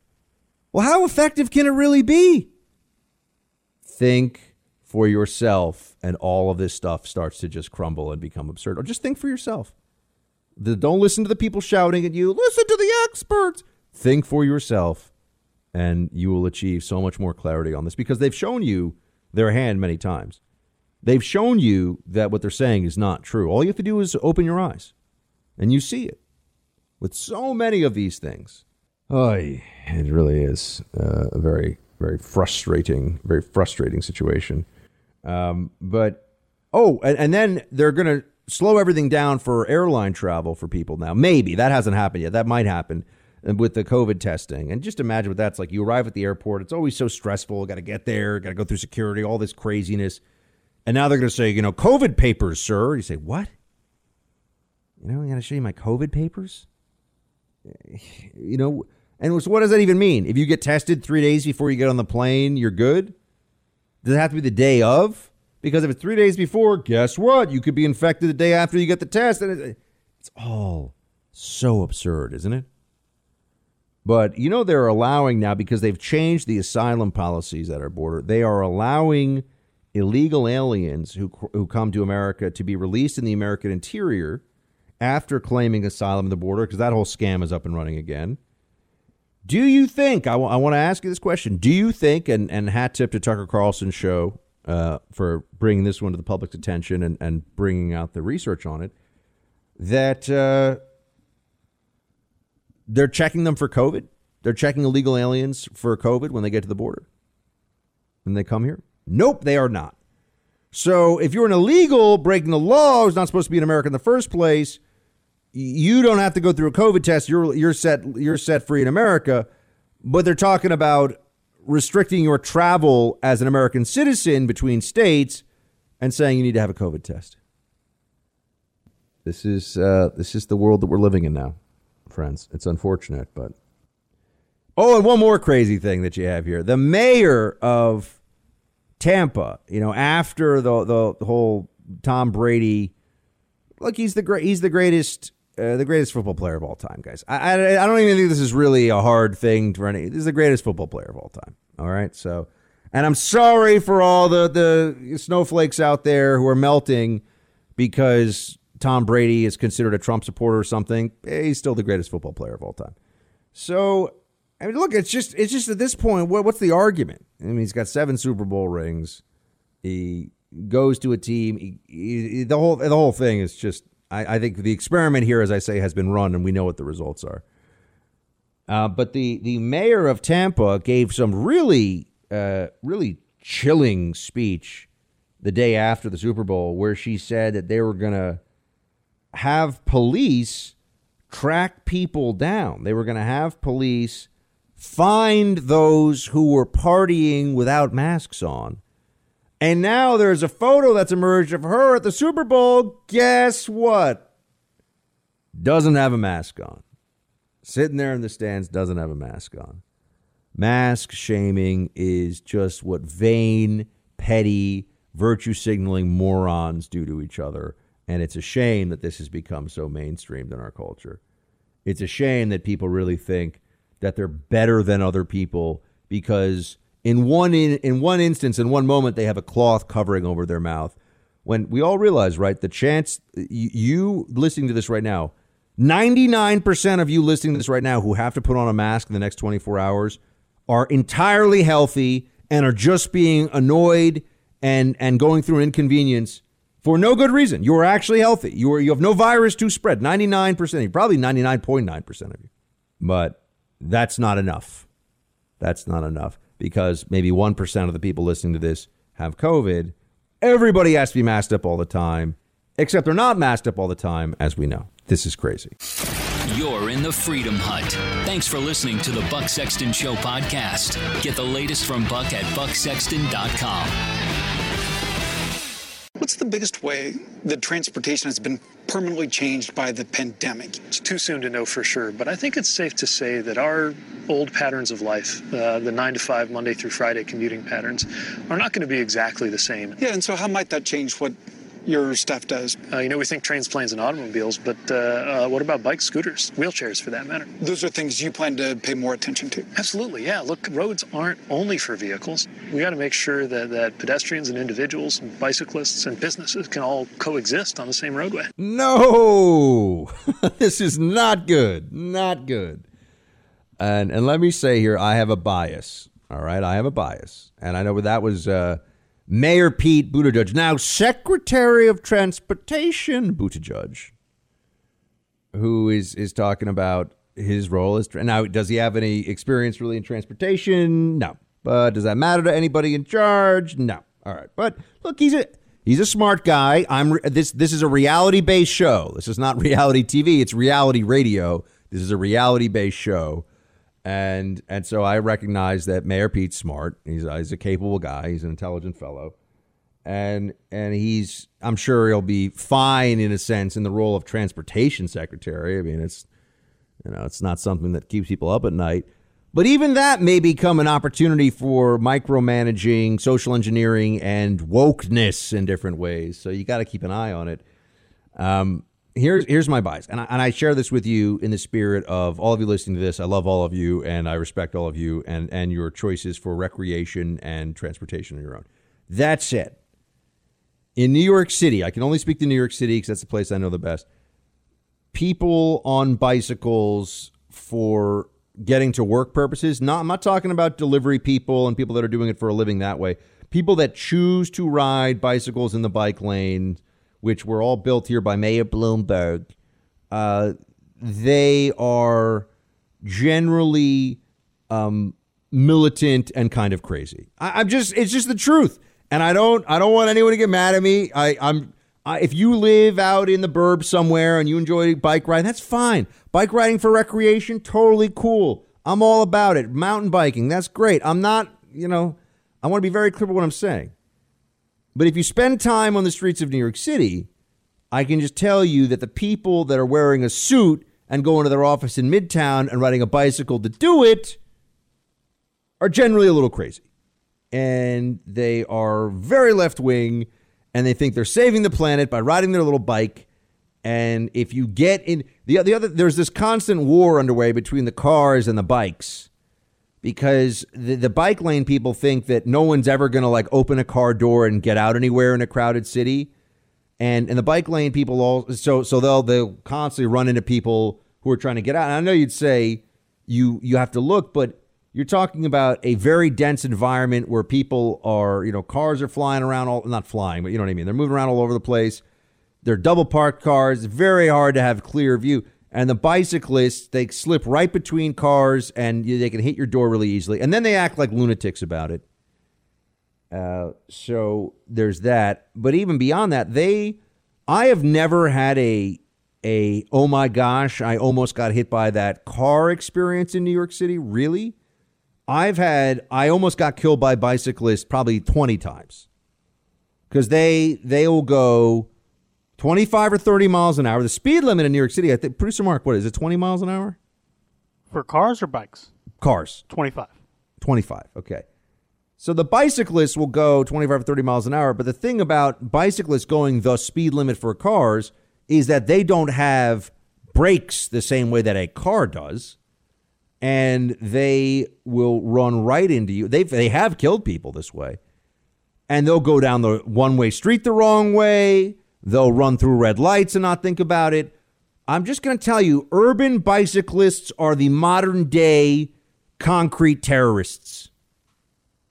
Well, how effective can it really be? Think for yourself, and all of this stuff starts to just crumble and become absurd. Or just think for yourself. The, don't listen to the people shouting at you. Listen to the experts. Think for yourself, and you will achieve so much more clarity on this because they've shown you their hand many times. They've shown you that what they're saying is not true. All you have to do is open your eyes, and you see it. With so many of these things, oh, it really is uh, a very, very frustrating, very frustrating situation. Um, but oh, and, and then they're going to slow everything down for airline travel for people now. Maybe that hasn't happened yet. That might happen with the COVID testing. And just imagine what that's like. You arrive at the airport, it's always so stressful. Got to get there, got to go through security, all this craziness. And now they're going to say, you know, COVID papers, sir. You say, what? You know, I got to show you my COVID papers? You know, and so what does that even mean? If you get tested three days before you get on the plane, you're good? Does it have to be the day of? Because if it's three days before, guess what? You could be infected the day after you get the test. And it's all so absurd, isn't it? But you know, they're allowing now because they've changed the asylum policies at our border. They are allowing illegal aliens who, who come to America to be released in the American interior after claiming asylum at the border because that whole scam is up and running again. Do you think, I, w- I want to ask you this question, do you think, and, and hat tip to Tucker Carlson's show uh, for bringing this one to the public's attention and, and bringing out the research on it, that uh, they're checking them for COVID? They're checking illegal aliens for COVID when they get to the border? When they come here? Nope, they are not. So if you're an illegal breaking the law who's not supposed to be in America in the first place, you don't have to go through a COVID test. You're you're set you're set free in America. But they're talking about restricting your travel as an American citizen between states and saying you need to have a COVID test. This is uh, this is the world that we're living in now, friends. It's unfortunate, but oh, and one more crazy thing that you have here: the mayor of Tampa. You know, after the the, the whole Tom Brady, look, he's the great he's the greatest uh, the greatest football player of all time, guys. I, I, I don't even think this is really a hard thing to run. This is the greatest football player of all time. All right, so, and I'm sorry for all the the snowflakes out there who are melting because Tom Brady is considered a Trump supporter or something. He's still the greatest football player of all time. So, I mean, look, it's just it's just at this point, what, what's the argument? I mean, he's got seven Super Bowl rings. He goes to a team. He, he, the whole the whole thing is just I, I, think the experiment here, as I say, has been run, and we know what the results are. Uh, but the the mayor of Tampa gave some really uh, really chilling speech the day after the Super Bowl, where she said that they were going to have police track people down. They were going to have police find those who were partying without masks on and now there's a photo that's emerged of her at the Super Bowl. Guess what? Doesn't have a mask on. Sitting there in the stands, doesn't have a mask on. Mask shaming is just what vain, petty, virtue signaling morons do to each other. And it's a shame that this has become so mainstreamed in our culture. It's a shame that people really think that they're better than other people because in one in, in one instance, in one moment, they have a cloth covering over their mouth. When we all realize, right, the chance you, you listening to this right now, 99% of you listening to this right now who have to put on a mask in the next 24 hours are entirely healthy and are just being annoyed and and going through an inconvenience for no good reason. You are actually healthy. You are you have no virus to spread. 99%, probably 99.9% of you. But that's not enough. That's not enough because maybe 1% of the people listening to this have COVID. Everybody has to be masked up all the time, except they're not masked up all the time, as we know. This is crazy. You're in the Freedom Hut. Thanks for listening to the Buck Sexton Show podcast. Get the latest from Buck at bucksexton.com. What's the biggest way that transportation has been permanently changed by the pandemic? It's too soon to know for sure, but I think it's safe to say that our old patterns of life, uh, the nine to five, Monday through Friday commuting patterns, are not going to be exactly the same. Yeah, and so how might that change what your stuff does? Uh, you know, we think trains, planes, and automobiles, but uh, uh, what about bikes, scooters, wheelchairs for that matter? Those are things you plan to pay more attention to. Absolutely, yeah. Look, roads aren't only for vehicles. We got to make sure that, that pedestrians and individuals, and bicyclists and businesses can all coexist on the same roadway. No, this is not good. Not good. And and let me say here, I have a bias. All right, I have a bias, and I know that was. Uh, Mayor Pete Buttigieg, now Secretary of Transportation Buttigieg, who is is talking about his role as now. Does he have any experience really in transportation? No. But does that matter to anybody in charge? No. All right, but look, he's a he's a smart guy. I'm this this is a reality based show. This is not reality TV. It's reality radio. This is a reality based show, and and so I recognize that Mayor Pete's smart. He's he's a capable guy. He's an intelligent fellow, and and he's I'm sure he'll be fine in a sense in the role of transportation secretary. I mean, it's you know it's not something that keeps people up at night. But even that may become an opportunity for micromanaging, social engineering, and wokeness in different ways. So you got to keep an eye on it. Um, here's here's my bias, and I, and I share this with you in the spirit of all of you listening to this. I love all of you, and I respect all of you, and and your choices for recreation and transportation on your own. That said, in New York City, I can only speak to New York City because that's the place I know the best. People on bicycles for getting to work purposes. Not I'm not talking about delivery people and people that are doing it for a living that way. People that choose to ride bicycles in the bike lane, which were all built here by Mayor Bloomberg. Uh, they are generally um, militant and kind of crazy. I, I'm just it's just the truth, and I don't I don't want anyone to get mad at me. I, I'm uh, if you live out in the burbs somewhere and you enjoy bike riding, that's fine. Bike riding for recreation, totally cool. I'm all about it. Mountain biking, that's great. I'm not, you know, I want to be very clear about what I'm saying. But if you spend time on the streets of New York City, I can just tell you that the people that are wearing a suit and going to their office in Midtown and riding a bicycle to do it are generally a little crazy. And they are very left wing and they think they're saving the planet by riding their little bike. And if you get in the the other, there's this constant war underway between the cars and the bikes because the, the bike lane people think that no one's ever going to like open a car door and get out anywhere in a crowded city. And and the bike lane people all so so they'll they'll constantly run into people who are trying to get out. And I know you'd say you you have to look, but you're talking about a very dense environment where people are, you know, cars are flying around all not flying, but you know what I mean. They're moving around all over the place. They're double parked cars. Very hard to have clear view. And the bicyclists, they slip right between cars and they can hit your door really easily. And then they act like lunatics about it. Uh, so there's that. But even beyond that, they, I have never had a, a, oh my gosh, I almost got hit by that car experience in New York City. Really? I've had I almost got killed by bicyclists probably 20 times. Cuz they they will go 25 or 30 miles an hour. The speed limit in New York City, I think producer Mark, what is it? 20 miles an hour? For cars or bikes? Cars. 25. 25. Okay. So the bicyclists will go 25 or 30 miles an hour, but the thing about bicyclists going the speed limit for cars is that they don't have brakes the same way that a car does and they will run right into you. They they have killed people this way, and they'll go down the one way street the wrong way. They'll run through red lights and not think about it. I'm just going to tell you, urban bicyclists are the modern day concrete terrorists.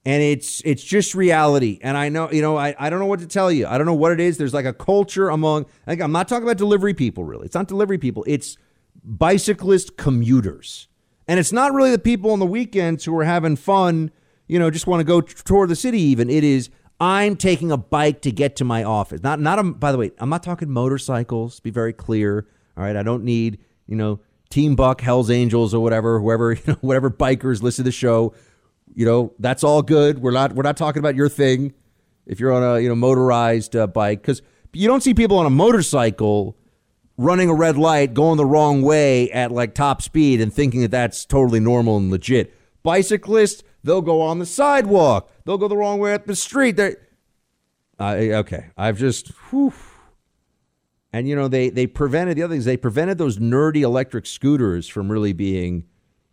And it's it's just reality. And I know, you know, I, I don't know what to tell you. I don't know what it is. There's like a culture among like I'm not talking about delivery people really. It's not delivery people. It's bicyclist commuters. And it's not really the people on the weekends who are having fun, you know, just want to go tour the city even. It is I'm taking a bike to get to my office. Not not a, by the way, I'm not talking motorcycles, be very clear. All right, I don't need, you know, Team Buck, Hells Angels or whatever, whoever, you know, whatever bikers listen to the show. You know, that's all good. We're not we're not talking about your thing if you're on a, you know, motorized uh, bike cuz you don't see people on a motorcycle running a red light, going the wrong way at like top speed and thinking that that's totally normal and legit. Bicyclists, they'll go on the sidewalk. They'll go the wrong way at the street. They're, uh, okay, I've just, whew. and you know they they prevented the other things. They prevented those nerdy electric scooters from really being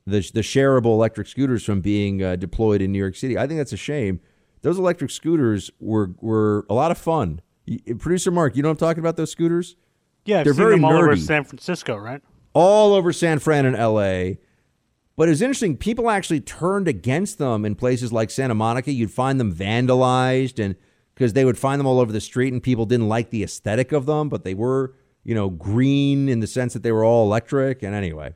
the the shareable electric scooters from being uh, deployed in New York City. I think that's a shame. Those electric scooters were were a lot of fun. Producer Mark, you know what I'm talking about? Those scooters yeah, I've they're seen very them all nerdy. over San Francisco, right? all over San Fran and LA. But it's interesting, people actually turned against them in places like Santa Monica. You'd find them vandalized and because they would find them all over the street and people didn't like the aesthetic of them, but they were, you know, green in the sense that they were all electric. And anyway.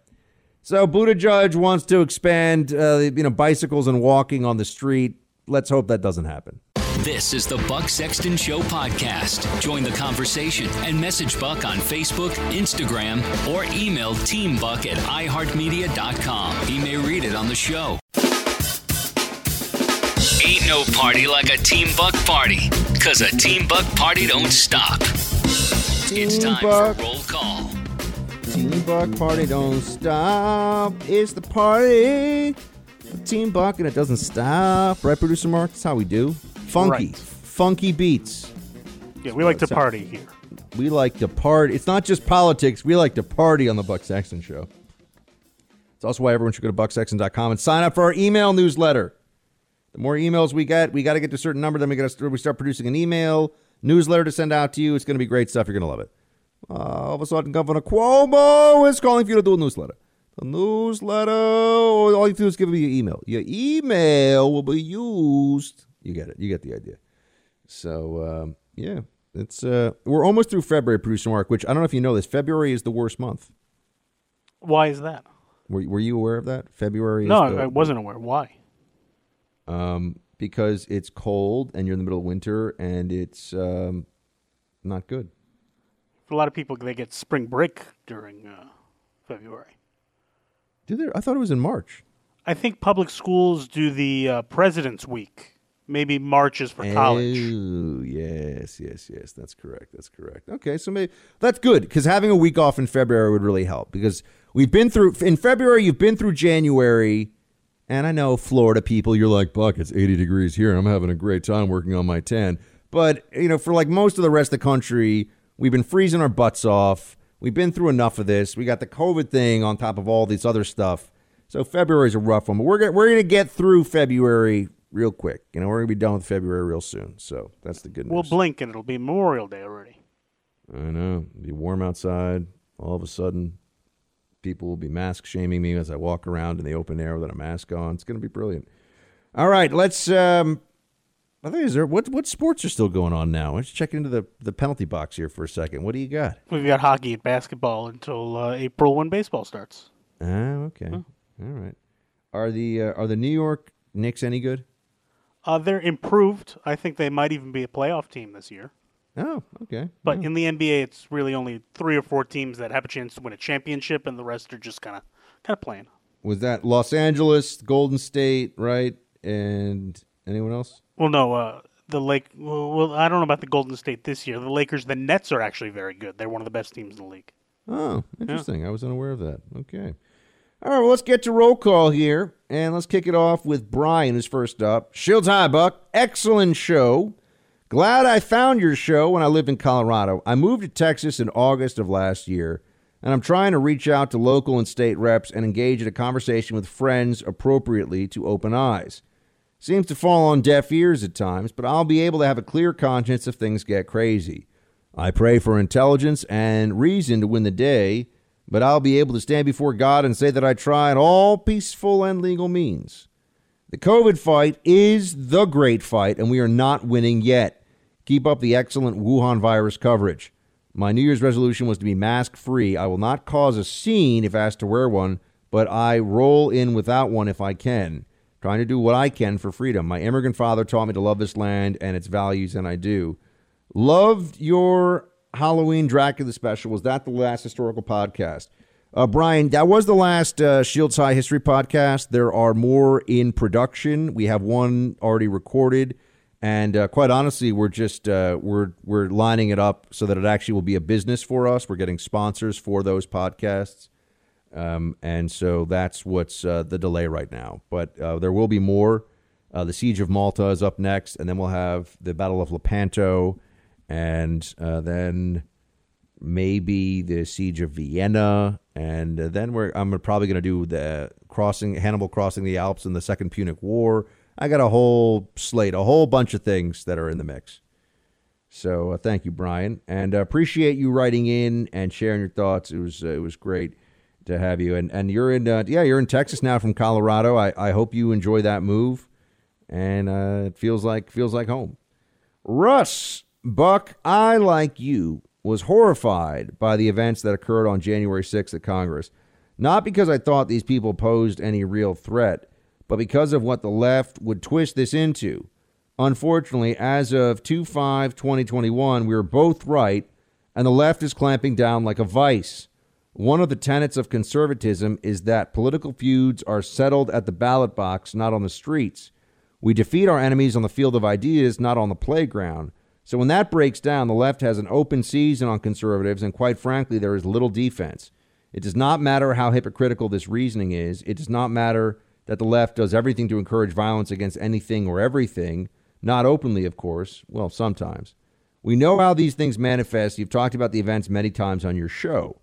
So Buttigieg wants to expand uh, you know, bicycles and walking on the street. Let's hope that doesn't happen. This is the Buck Sexton Show podcast. Join the conversation and message Buck on Facebook, Instagram, or email teambuck at iheartmedia.com. He may read it on the show. Ain't no party like a Team Buck party, because a Team Buck party don't stop. it's time Buck. for roll call. Team Buck party don't stop. It's the party. Team Buck and it doesn't stop. Right, producer Mark? That's how we do. Funky. Right. Funky beats. Yeah, we like to So- party here. We like to party. It's not just politics. We like to party on the Buck Sexton Show. It's also why everyone should go to bucksexton.com and sign up for our email newsletter. The more emails we get, we got to get to a certain number. Then we got to we start producing an email newsletter to send out to you. It's going to be great stuff. You're going to love it. Uh, all of a sudden, Governor Cuomo is calling for you to do a newsletter. The newsletter. All you have to do is give me your email. Your email will be used. You get it. You get the idea. So um, yeah, it's uh, we're almost through February, producer Mark. Which I don't know if you know this. February is the worst month. Why is that? Were, were you aware of that? February. Is No, the- I wasn't aware. Why? Um, because it's cold and you're in the middle of winter and it's um, not good. For a lot of people, they get spring break during uh, February. Do there? I thought it was in March. I think public schools do the uh, President's Week. Maybe March is for college. Oh, yes, yes, yes. That's correct. That's correct. Okay, so maybe that's good because having a week off in February would really help because we've been through in February. You've been through January, and I know Florida people. You're like, Buck, it's 80 degrees here, I'm having a great time working on my tan. But you know, for like most of the rest of the country, we've been freezing our butts off. We've been through enough of this. We got the COVID thing on top of all this other stuff. So February's a rough one, but we're gonna, we're going to get through February real quick. You know, we're going to be done with February real soon. So that's the good news. We'll blink and it'll be Memorial Day already. I know. It'll be warm outside. All of a sudden, people will be mask shaming me as I walk around in the open air without a mask on. It's going to be brilliant. All right, let's. Um, I think is there what what sports are still going on now? Let's check into the the penalty box here for a second. What do you got? We've got hockey and basketball until uh, April when baseball starts. Ah, okay. All right. Are the uh, are the New York Knicks any good? Uh, they're improved. I think they might even be a playoff team this year. Oh, okay. But in the NBA, it's really only three or four teams that have a chance to win a championship, and the rest are just kind of kind of playing. Was that Los Angeles, Golden State, right? And anyone else? Well, no, uh, the Lake. Well, well, I don't know about the Golden State this year. The Lakers, the Nets are actually very good. They're one of the best teams in the league. Oh, interesting. I was unaware of that. Okay. All right, well, let's get to roll call here. And let's kick it off with Brian, who's first up. Shields High, Buck. Excellent show. Glad I found your show when I lived in Colorado. I moved to Texas in August of last year, and I'm trying to reach out to local and state reps and engage in a conversation with friends appropriately to open eyes. Seems to fall on deaf ears at times, but I'll be able to have a clear conscience if things get crazy. I pray for intelligence and reason to win the day, but I'll be able to stand before God and say that I tried all peaceful and legal means. The COVID fight is the great fight, and we are not winning yet. Keep up the excellent Wuhan virus coverage. My New Year's resolution was to be mask free. I will not cause a scene if asked to wear one, but I roll in without one if I can. Trying to do what I can for freedom. My immigrant father taught me to love this land and its values, and I do. Loved your Halloween Dracula special. Was that the last historical podcast? Uh, Brian, that was the last uh, Shields High History podcast. There are more in production. We have one already recorded, and uh, quite honestly, we're just uh, we're we're lining it up so that it actually will be a business for us. We're getting sponsors for those podcasts, um, and so that's what's uh, the delay right now. But uh, there will be more. The Siege of Malta is up next, and then we'll have the Battle of Lepanto, and uh, then maybe the siege of Vienna, and uh, then we're I'm probably going to do the crossing Hannibal crossing the Alps in the Second Punic War. I got a whole slate, a whole bunch of things that are in the mix. So uh, thank you, Brian, and uh, appreciate you writing in and sharing your thoughts. It was uh, it was great to have you, and and you're in uh, yeah you're in Texas now from Colorado. I, I hope you enjoy that move, and uh, it feels like feels like home. Russ Buck, I like you was horrified by the events that occurred on January 6th at Congress. Not because I thought these people posed any real threat, but because of what the left would twist this into. unfortunately, as of 2 5 2021, we were both right, and the left is clamping down like a vice. One of the tenets of conservatism is that political feuds are settled at the ballot box, not on the streets. We defeat our enemies on the field of ideas, not on the playground. So when that breaks down, the left has an open season on conservatives, and quite frankly, there is little defense. It does not matter how hypocritical this reasoning is. It does not matter that the left does everything to encourage violence against anything or everything, not openly, of course. Well, sometimes. We know how these things manifest. You've talked about the events many times on your show.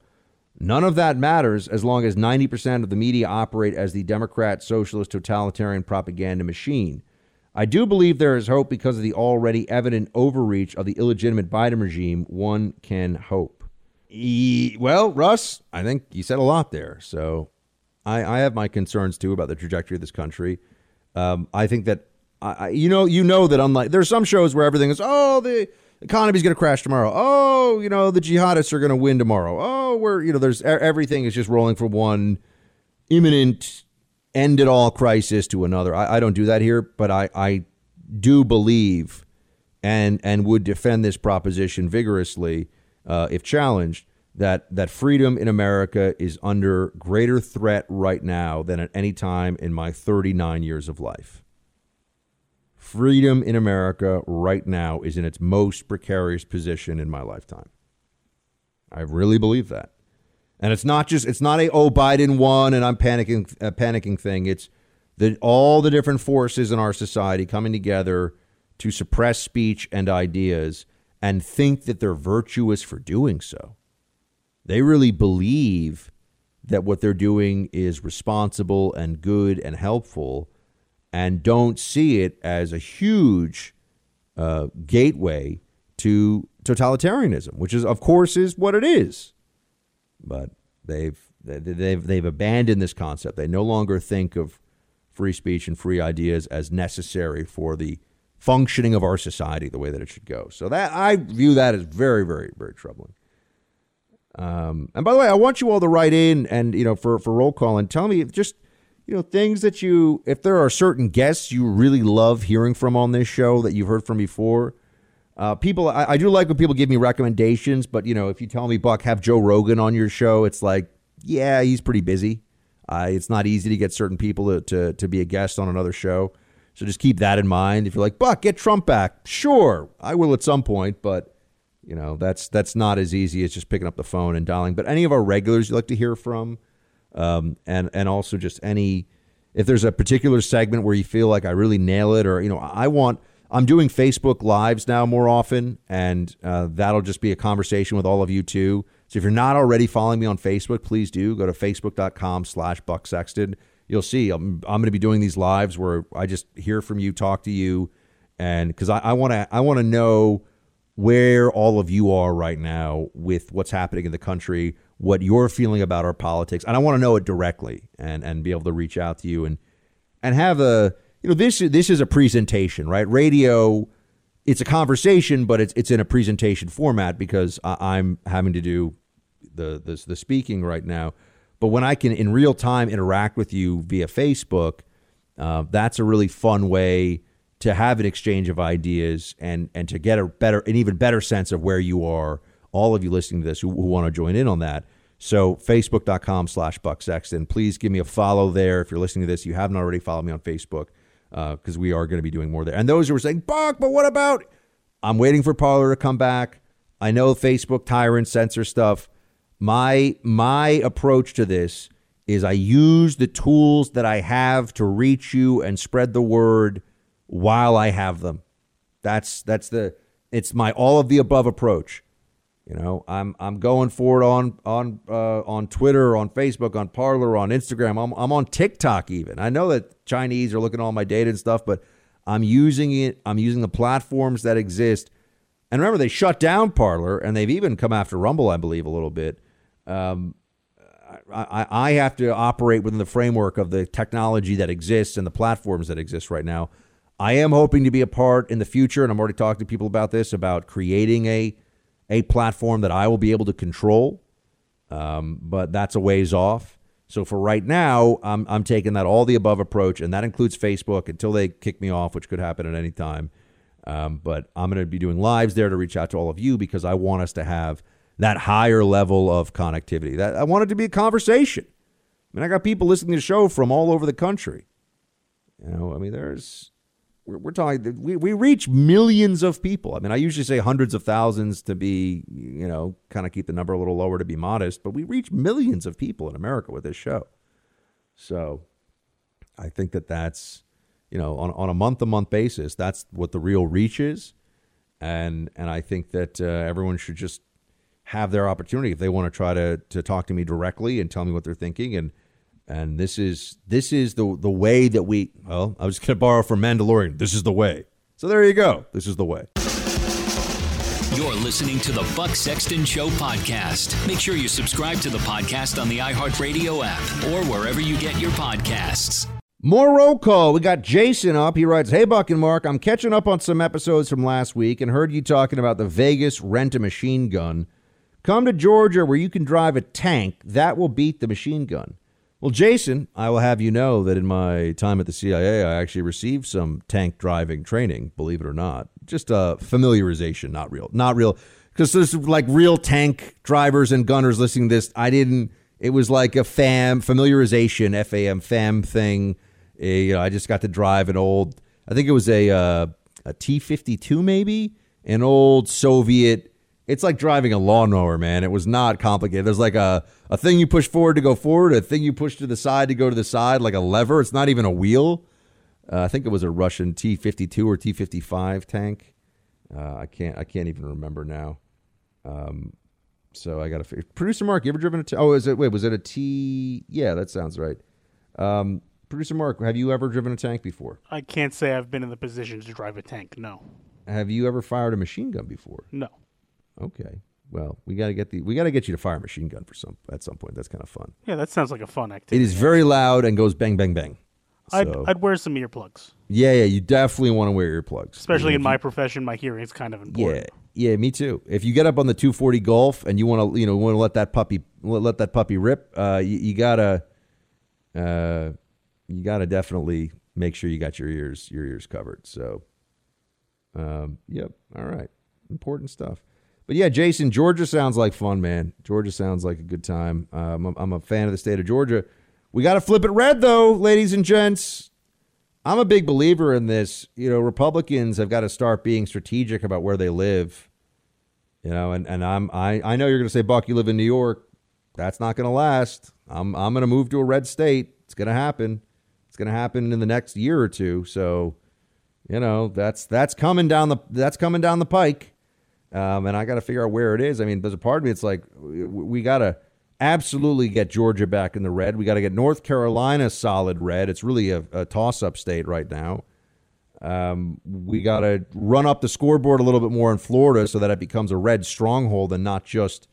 None of that matters as long as 90% of the media operate as the Democrat, socialist, totalitarian propaganda machine. I do believe there is hope because of the already evident overreach of the illegitimate Biden regime. One can hope. E- well, Russ, I think you said a lot there. So I, I have my concerns too about the trajectory of this country. Um, I think that I, you know, you know that unlike there's some shows where everything is, oh, the economy's going to crash tomorrow. Oh, you know, the jihadists are going to win tomorrow. Oh, we're you know, there's everything is just rolling for one imminent end it all crisis to another. I, I don't do that here, but I, I do believe and and would defend this proposition vigorously uh, if challenged that that freedom in America is under greater threat right now than at any time in my 39 years of life. Freedom in America right now is in its most precarious position in my lifetime. I really believe that. And it's not just it's not a oh Biden won and I'm panicking uh, panicking thing. It's that all the different forces in our society coming together to suppress speech and ideas and think that they're virtuous for doing so. They really believe that what they're doing is responsible and good and helpful and don't see it as a huge uh, gateway to totalitarianism, which is, of course, is what it is. But they've they've they've abandoned this concept. They no longer think of free speech and free ideas as necessary for the functioning of our society the way that it should go. So that I view that as very, very, very troubling. Um, and by the way, I want you all to write in and you know for for roll call and tell me just you know things that you if there are certain guests you really love hearing from on this show that you've heard from before. Uh, people, I, I do like when people give me recommendations, but you know if you tell me Buck have Joe Rogan on your show, it's like yeah he's pretty busy. Uh, it's not easy to get certain people to, to to be a guest on another show. So just keep that in mind. If you're like Buck, get Trump back, sure I will at some point, but you know, that's that's not as easy as just picking up the phone and dialing. But any of our regulars you like to hear from, um, and and also just any if there's a particular segment where you feel like I really nail it, or you know, I want. I'm doing Facebook lives now more often, and uh, that'll just be a conversation with all of you too. So if you're not already following me on Facebook, please do go to facebook.com slash Buck Sexton. You'll see I'm, I'm going to be doing these lives where I just hear from you, talk to you, and because I want to I want to know where all of you are right now with what's happening in the country, what you're feeling about our politics, and I want to know it directly and and be able to reach out to you and and have a you know this this is a presentation, right? Radio, it's a conversation, but it's it's in a presentation format because I, am having to do the, the the speaking right now. But when I can in real time interact with you via Facebook, uh, that's a really fun way to have an exchange of ideas and and to get a better an even better sense of where you are all of you listening to this who, who want to join in on that so facebook.com slash buck sexton please give me a follow there if you're listening to this you haven't already followed me on facebook because uh, we are going to be doing more there and those who are saying buck but what about i'm waiting for Parler to come back i know facebook tyrant censor stuff my my approach to this is i use the tools that i have to reach you and spread the word while I have them. That's that's the it's my all of the above approach. You know, I'm I'm going for it on on uh, on Twitter, on Facebook, on Parler, on Instagram. I'm I'm on TikTok even. I know that Chinese are looking at all my data and stuff, but I'm using it. I'm using the platforms that exist. And remember, they shut down Parler, and they've even come after Rumble, I believe, a little bit. Um, I, I have to operate within the framework of the technology that exists and the platforms that exist right now. I am hoping to be a part in the future, and I'm already talking to people about this about creating a a platform that I will be able to control. Um, but that's a ways off. So for right now, I'm I'm taking that all the above approach, and that includes Facebook until they kick me off, which could happen at any time. Um, but I'm going to be doing lives there to reach out to all of you because I want us to have that higher level of connectivity. That I want it to be a conversation. I mean, I got people listening to the show from all over the country. You know, I mean, there's we're, we're talking we, we reach millions of people. I mean, I usually say hundreds of thousands to be, you know, kind of keep the number a little lower to be modest, but we reach millions of people in America with this show. So, I think that that's, you know, on on a month to month basis, that's what the real reach is, and and I think that uh, everyone should just have their opportunity if they want to try to to talk to me directly and tell me what they're thinking and and this is this is the the way that we well I was going to borrow from Mandalorian this is the way so there you go this is the way You're listening to the Buck Sexton Show podcast. Make sure you subscribe to the podcast on the iHeartRadio app or wherever you get your podcasts. More roll call. We got Jason up. He writes, Hey, Buck and Mark, I'm catching up on some episodes from last week and heard you talking about the Vegas rent a machine gun. Come to Georgia where you can drive a tank. That will beat the machine gun. Well, Jason, I will have you know that in my time at the CIA, I actually received some tank driving training, believe it or not. Just a familiarization, not real. Not real. Because there's like real tank drivers and gunners listening to this. I didn't, it was like a FAM, familiarization, FAM, FAM thing. A, you know, I just got to drive an old, I think it was a, uh, a T 52 maybe, an old Soviet it's like driving a lawnmower, man. It was not complicated. There's like a, a thing you push forward to go forward, a thing you push to the side to go to the side, like a lever. It's not even a wheel. Uh, I think it was a Russian T fifty two or T fifty five tank. Uh, I can't I can't even remember now. Um, so I got to figure. producer Mark. You ever driven a? T- oh, is it? Wait, was it a T? Yeah, that sounds right. Um, producer Mark, have you ever driven a tank before? I can't say I've been in the position to drive a tank. No. Have you ever fired a machine gun before? No. Okay. Well, we got to get the we got to get you to fire a machine gun for some at some point. That's kind of fun. Yeah, that sounds like a fun activity. It is very loud and goes bang bang bang. I'd, I'd wear some earplugs. Yeah, yeah, you definitely want to wear earplugs, especially in my profession. My hearing is kind of important. Yeah, yeah, me too. If you get up on the 240 Golf and you want to, you know, want to let that puppy let that puppy rip, uh, you, you gotta, uh, you gotta definitely make sure you got your ears your ears covered. So, um, yep, all right, important stuff. But yeah, Jason, Georgia sounds like fun, man. Georgia sounds like a good time. Um, I'm, I'm a fan of the state of Georgia. We got to flip it red, though, ladies and gents. I'm a big believer in this. You know, Republicans have got to start being strategic about where they live. You know, and, and I'm I, I know you're going to say, Buck, you live in New York. That's not going to last. I'm I'm going to move to a red state. It's going to happen. It's going to happen in the next year or two. So, you know, that's that's coming down the that's coming down the pike. Um, and I got to figure out where it is. I mean, there's a part of me. It's like we got to absolutely get Georgia back in the red. We got to get North Carolina solid red. It's really a, a toss-up state right now. Um, we got to run up the scoreboard a little bit more in Florida so that it becomes a red stronghold and not just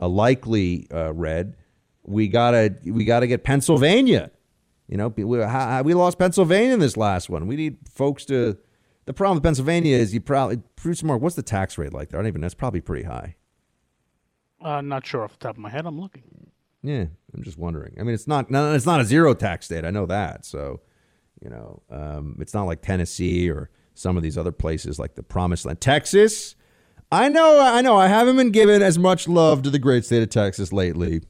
a likely uh, red. We gotta we gotta get Pennsylvania. You know, we, we lost Pennsylvania in this last one. We need folks to the problem with Pennsylvania is you probably pretty smart. What's the tax rate like there? I don't even. Know that's probably pretty high. Uh, not sure off the top of my head. I'm looking. Yeah, I'm just wondering. I mean, it's not. No, it's not a zero tax state. I know that. So, you know, um, it's not like Tennessee or some of these other places like the Promised Land, Texas. I know. I know. I haven't been given as much love to the great state of Texas lately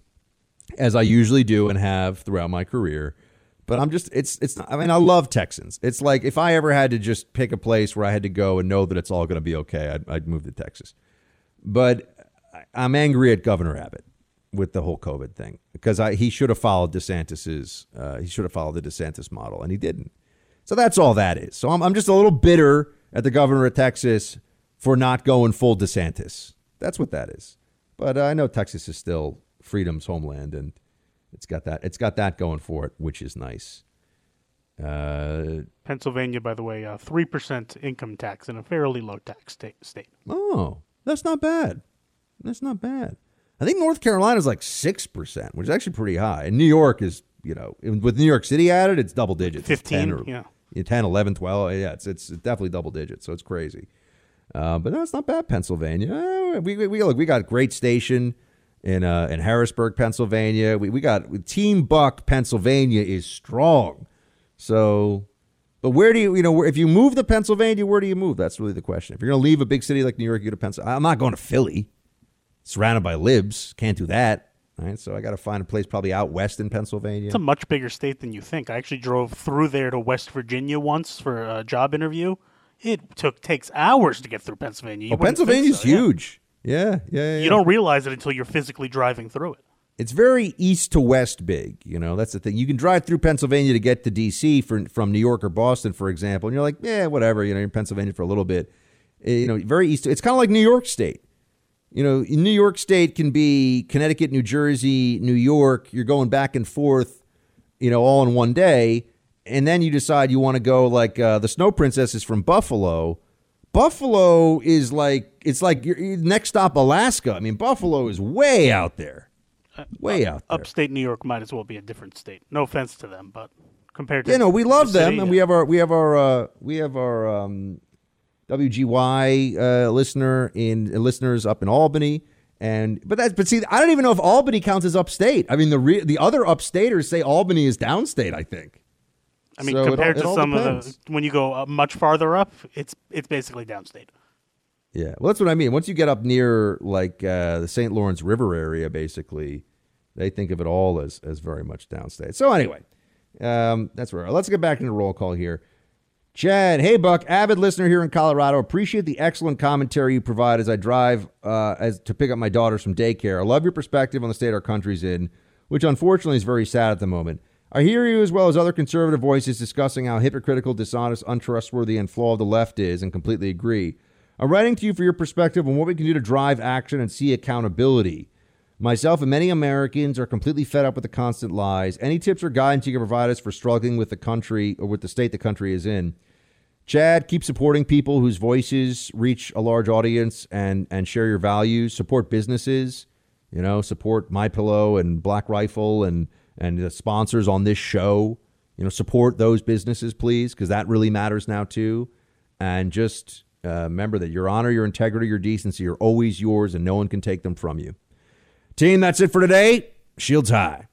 as I usually do and have throughout my career. But I'm just it's it's I mean I love Texans. It's like if I ever had to just pick a place where I had to go and know that it's all going to be okay, I'd, I'd move to Texas. But I'm angry at Governor Abbott with the whole COVID thing because I, he should have followed DeSantis's uh, he should have followed the DeSantis model and he didn't. So that's all that is. So I'm I'm just a little bitter at the governor of Texas for not going full DeSantis. That's what that is. But uh, I know Texas is still freedom's homeland and it's got that. It's got that going for it, which is nice. Uh, Pennsylvania, by the way, three uh, percent income tax in a fairly low tax state. State. Oh, that's not bad. That's not bad. I think North Carolina is like six percent, which is actually pretty high. And New York is, you know, with New York City added, it's double digits. Fifteen, or, yeah. 10, 11, 12. Yeah, it's it's definitely double digits. So it's crazy. Uh, but no, not bad. Pennsylvania. Uh, we, we, we look. We got great station in uh, in Harrisburg, Pennsylvania. We we got Team Buck, Pennsylvania is strong. So, But where do you, you know, if you move to Pennsylvania, where do you move? That's really the question. If you're going to leave a big city like New York, you go to Pennsylvania. I'm not going to Philly, surrounded by libs. Can't do that. Right. So I got to find a place probably out west in Pennsylvania. It's a much bigger state than you think. I actually drove through there to West Virginia once for a job interview. It took takes hours to get through Pennsylvania. You oh, Pennsylvania's so, huge. Yeah. Yeah. yeah, You yeah. don't realize it until you're physically driving through it. It's very east to west big. You know, that's the thing. You can drive through Pennsylvania to get to D.C. For, from New York or Boston, for example, and you're like, yeah, whatever. You know, you're in Pennsylvania for a little bit. Eh, You know, very east. It's kind of like New York State. You know, New York State can be Connecticut, New Jersey, New York. You're going back and forth, you know, all in one day, and then you decide you want to go like uh, the Snow Princess is from Buffalo. Buffalo is like it's like your next stop Alaska. I mean, Buffalo is way out there, way out there. Upstate New York might as well be a different state. No offense to them, but compared to You know, we love the them, and we have our we have our uh, we have our um, WGY uh, listener in uh, listeners up in Albany, and but that's but see, I don't even know if Albany counts as upstate. I mean, the re- the other upstaters say Albany is downstate. I think. I mean, So it all- compared it to some depends. of the when you go uh, much farther up, it's it's basically downstate. Yeah, well, that's what I mean. Once you get up near like uh, the St. Lawrence River area, basically, they think of it all as as very much downstate. So anyway, um, that's where. Let's get back into roll call here. Chad, hey Buck, avid listener here in Colorado. Appreciate the excellent commentary you provide as I drive uh, as to pick up my daughters from daycare. I love your perspective on the state our country's in, which unfortunately is very sad at the moment. I hear you as well as other conservative voices discussing how hypocritical, dishonest, untrustworthy, and flawed the left is, and completely agree. I'm writing to you for your perspective on what we can do to drive action and see accountability. Myself and many Americans are completely fed up with the constant lies. Any tips or guidance you can provide us for struggling with the country or with the state the country is in? Chad, keep supporting people whose voices reach a large audience and and share your values. Support businesses, you know, support My Pillow and Black Rifle and and the sponsors on this show. You know, support those businesses, please, because that really matters now too. And just uh, remember that your honor, your integrity, your decency are always yours, and no one can take them from you. Team, that's it for today. Shields high.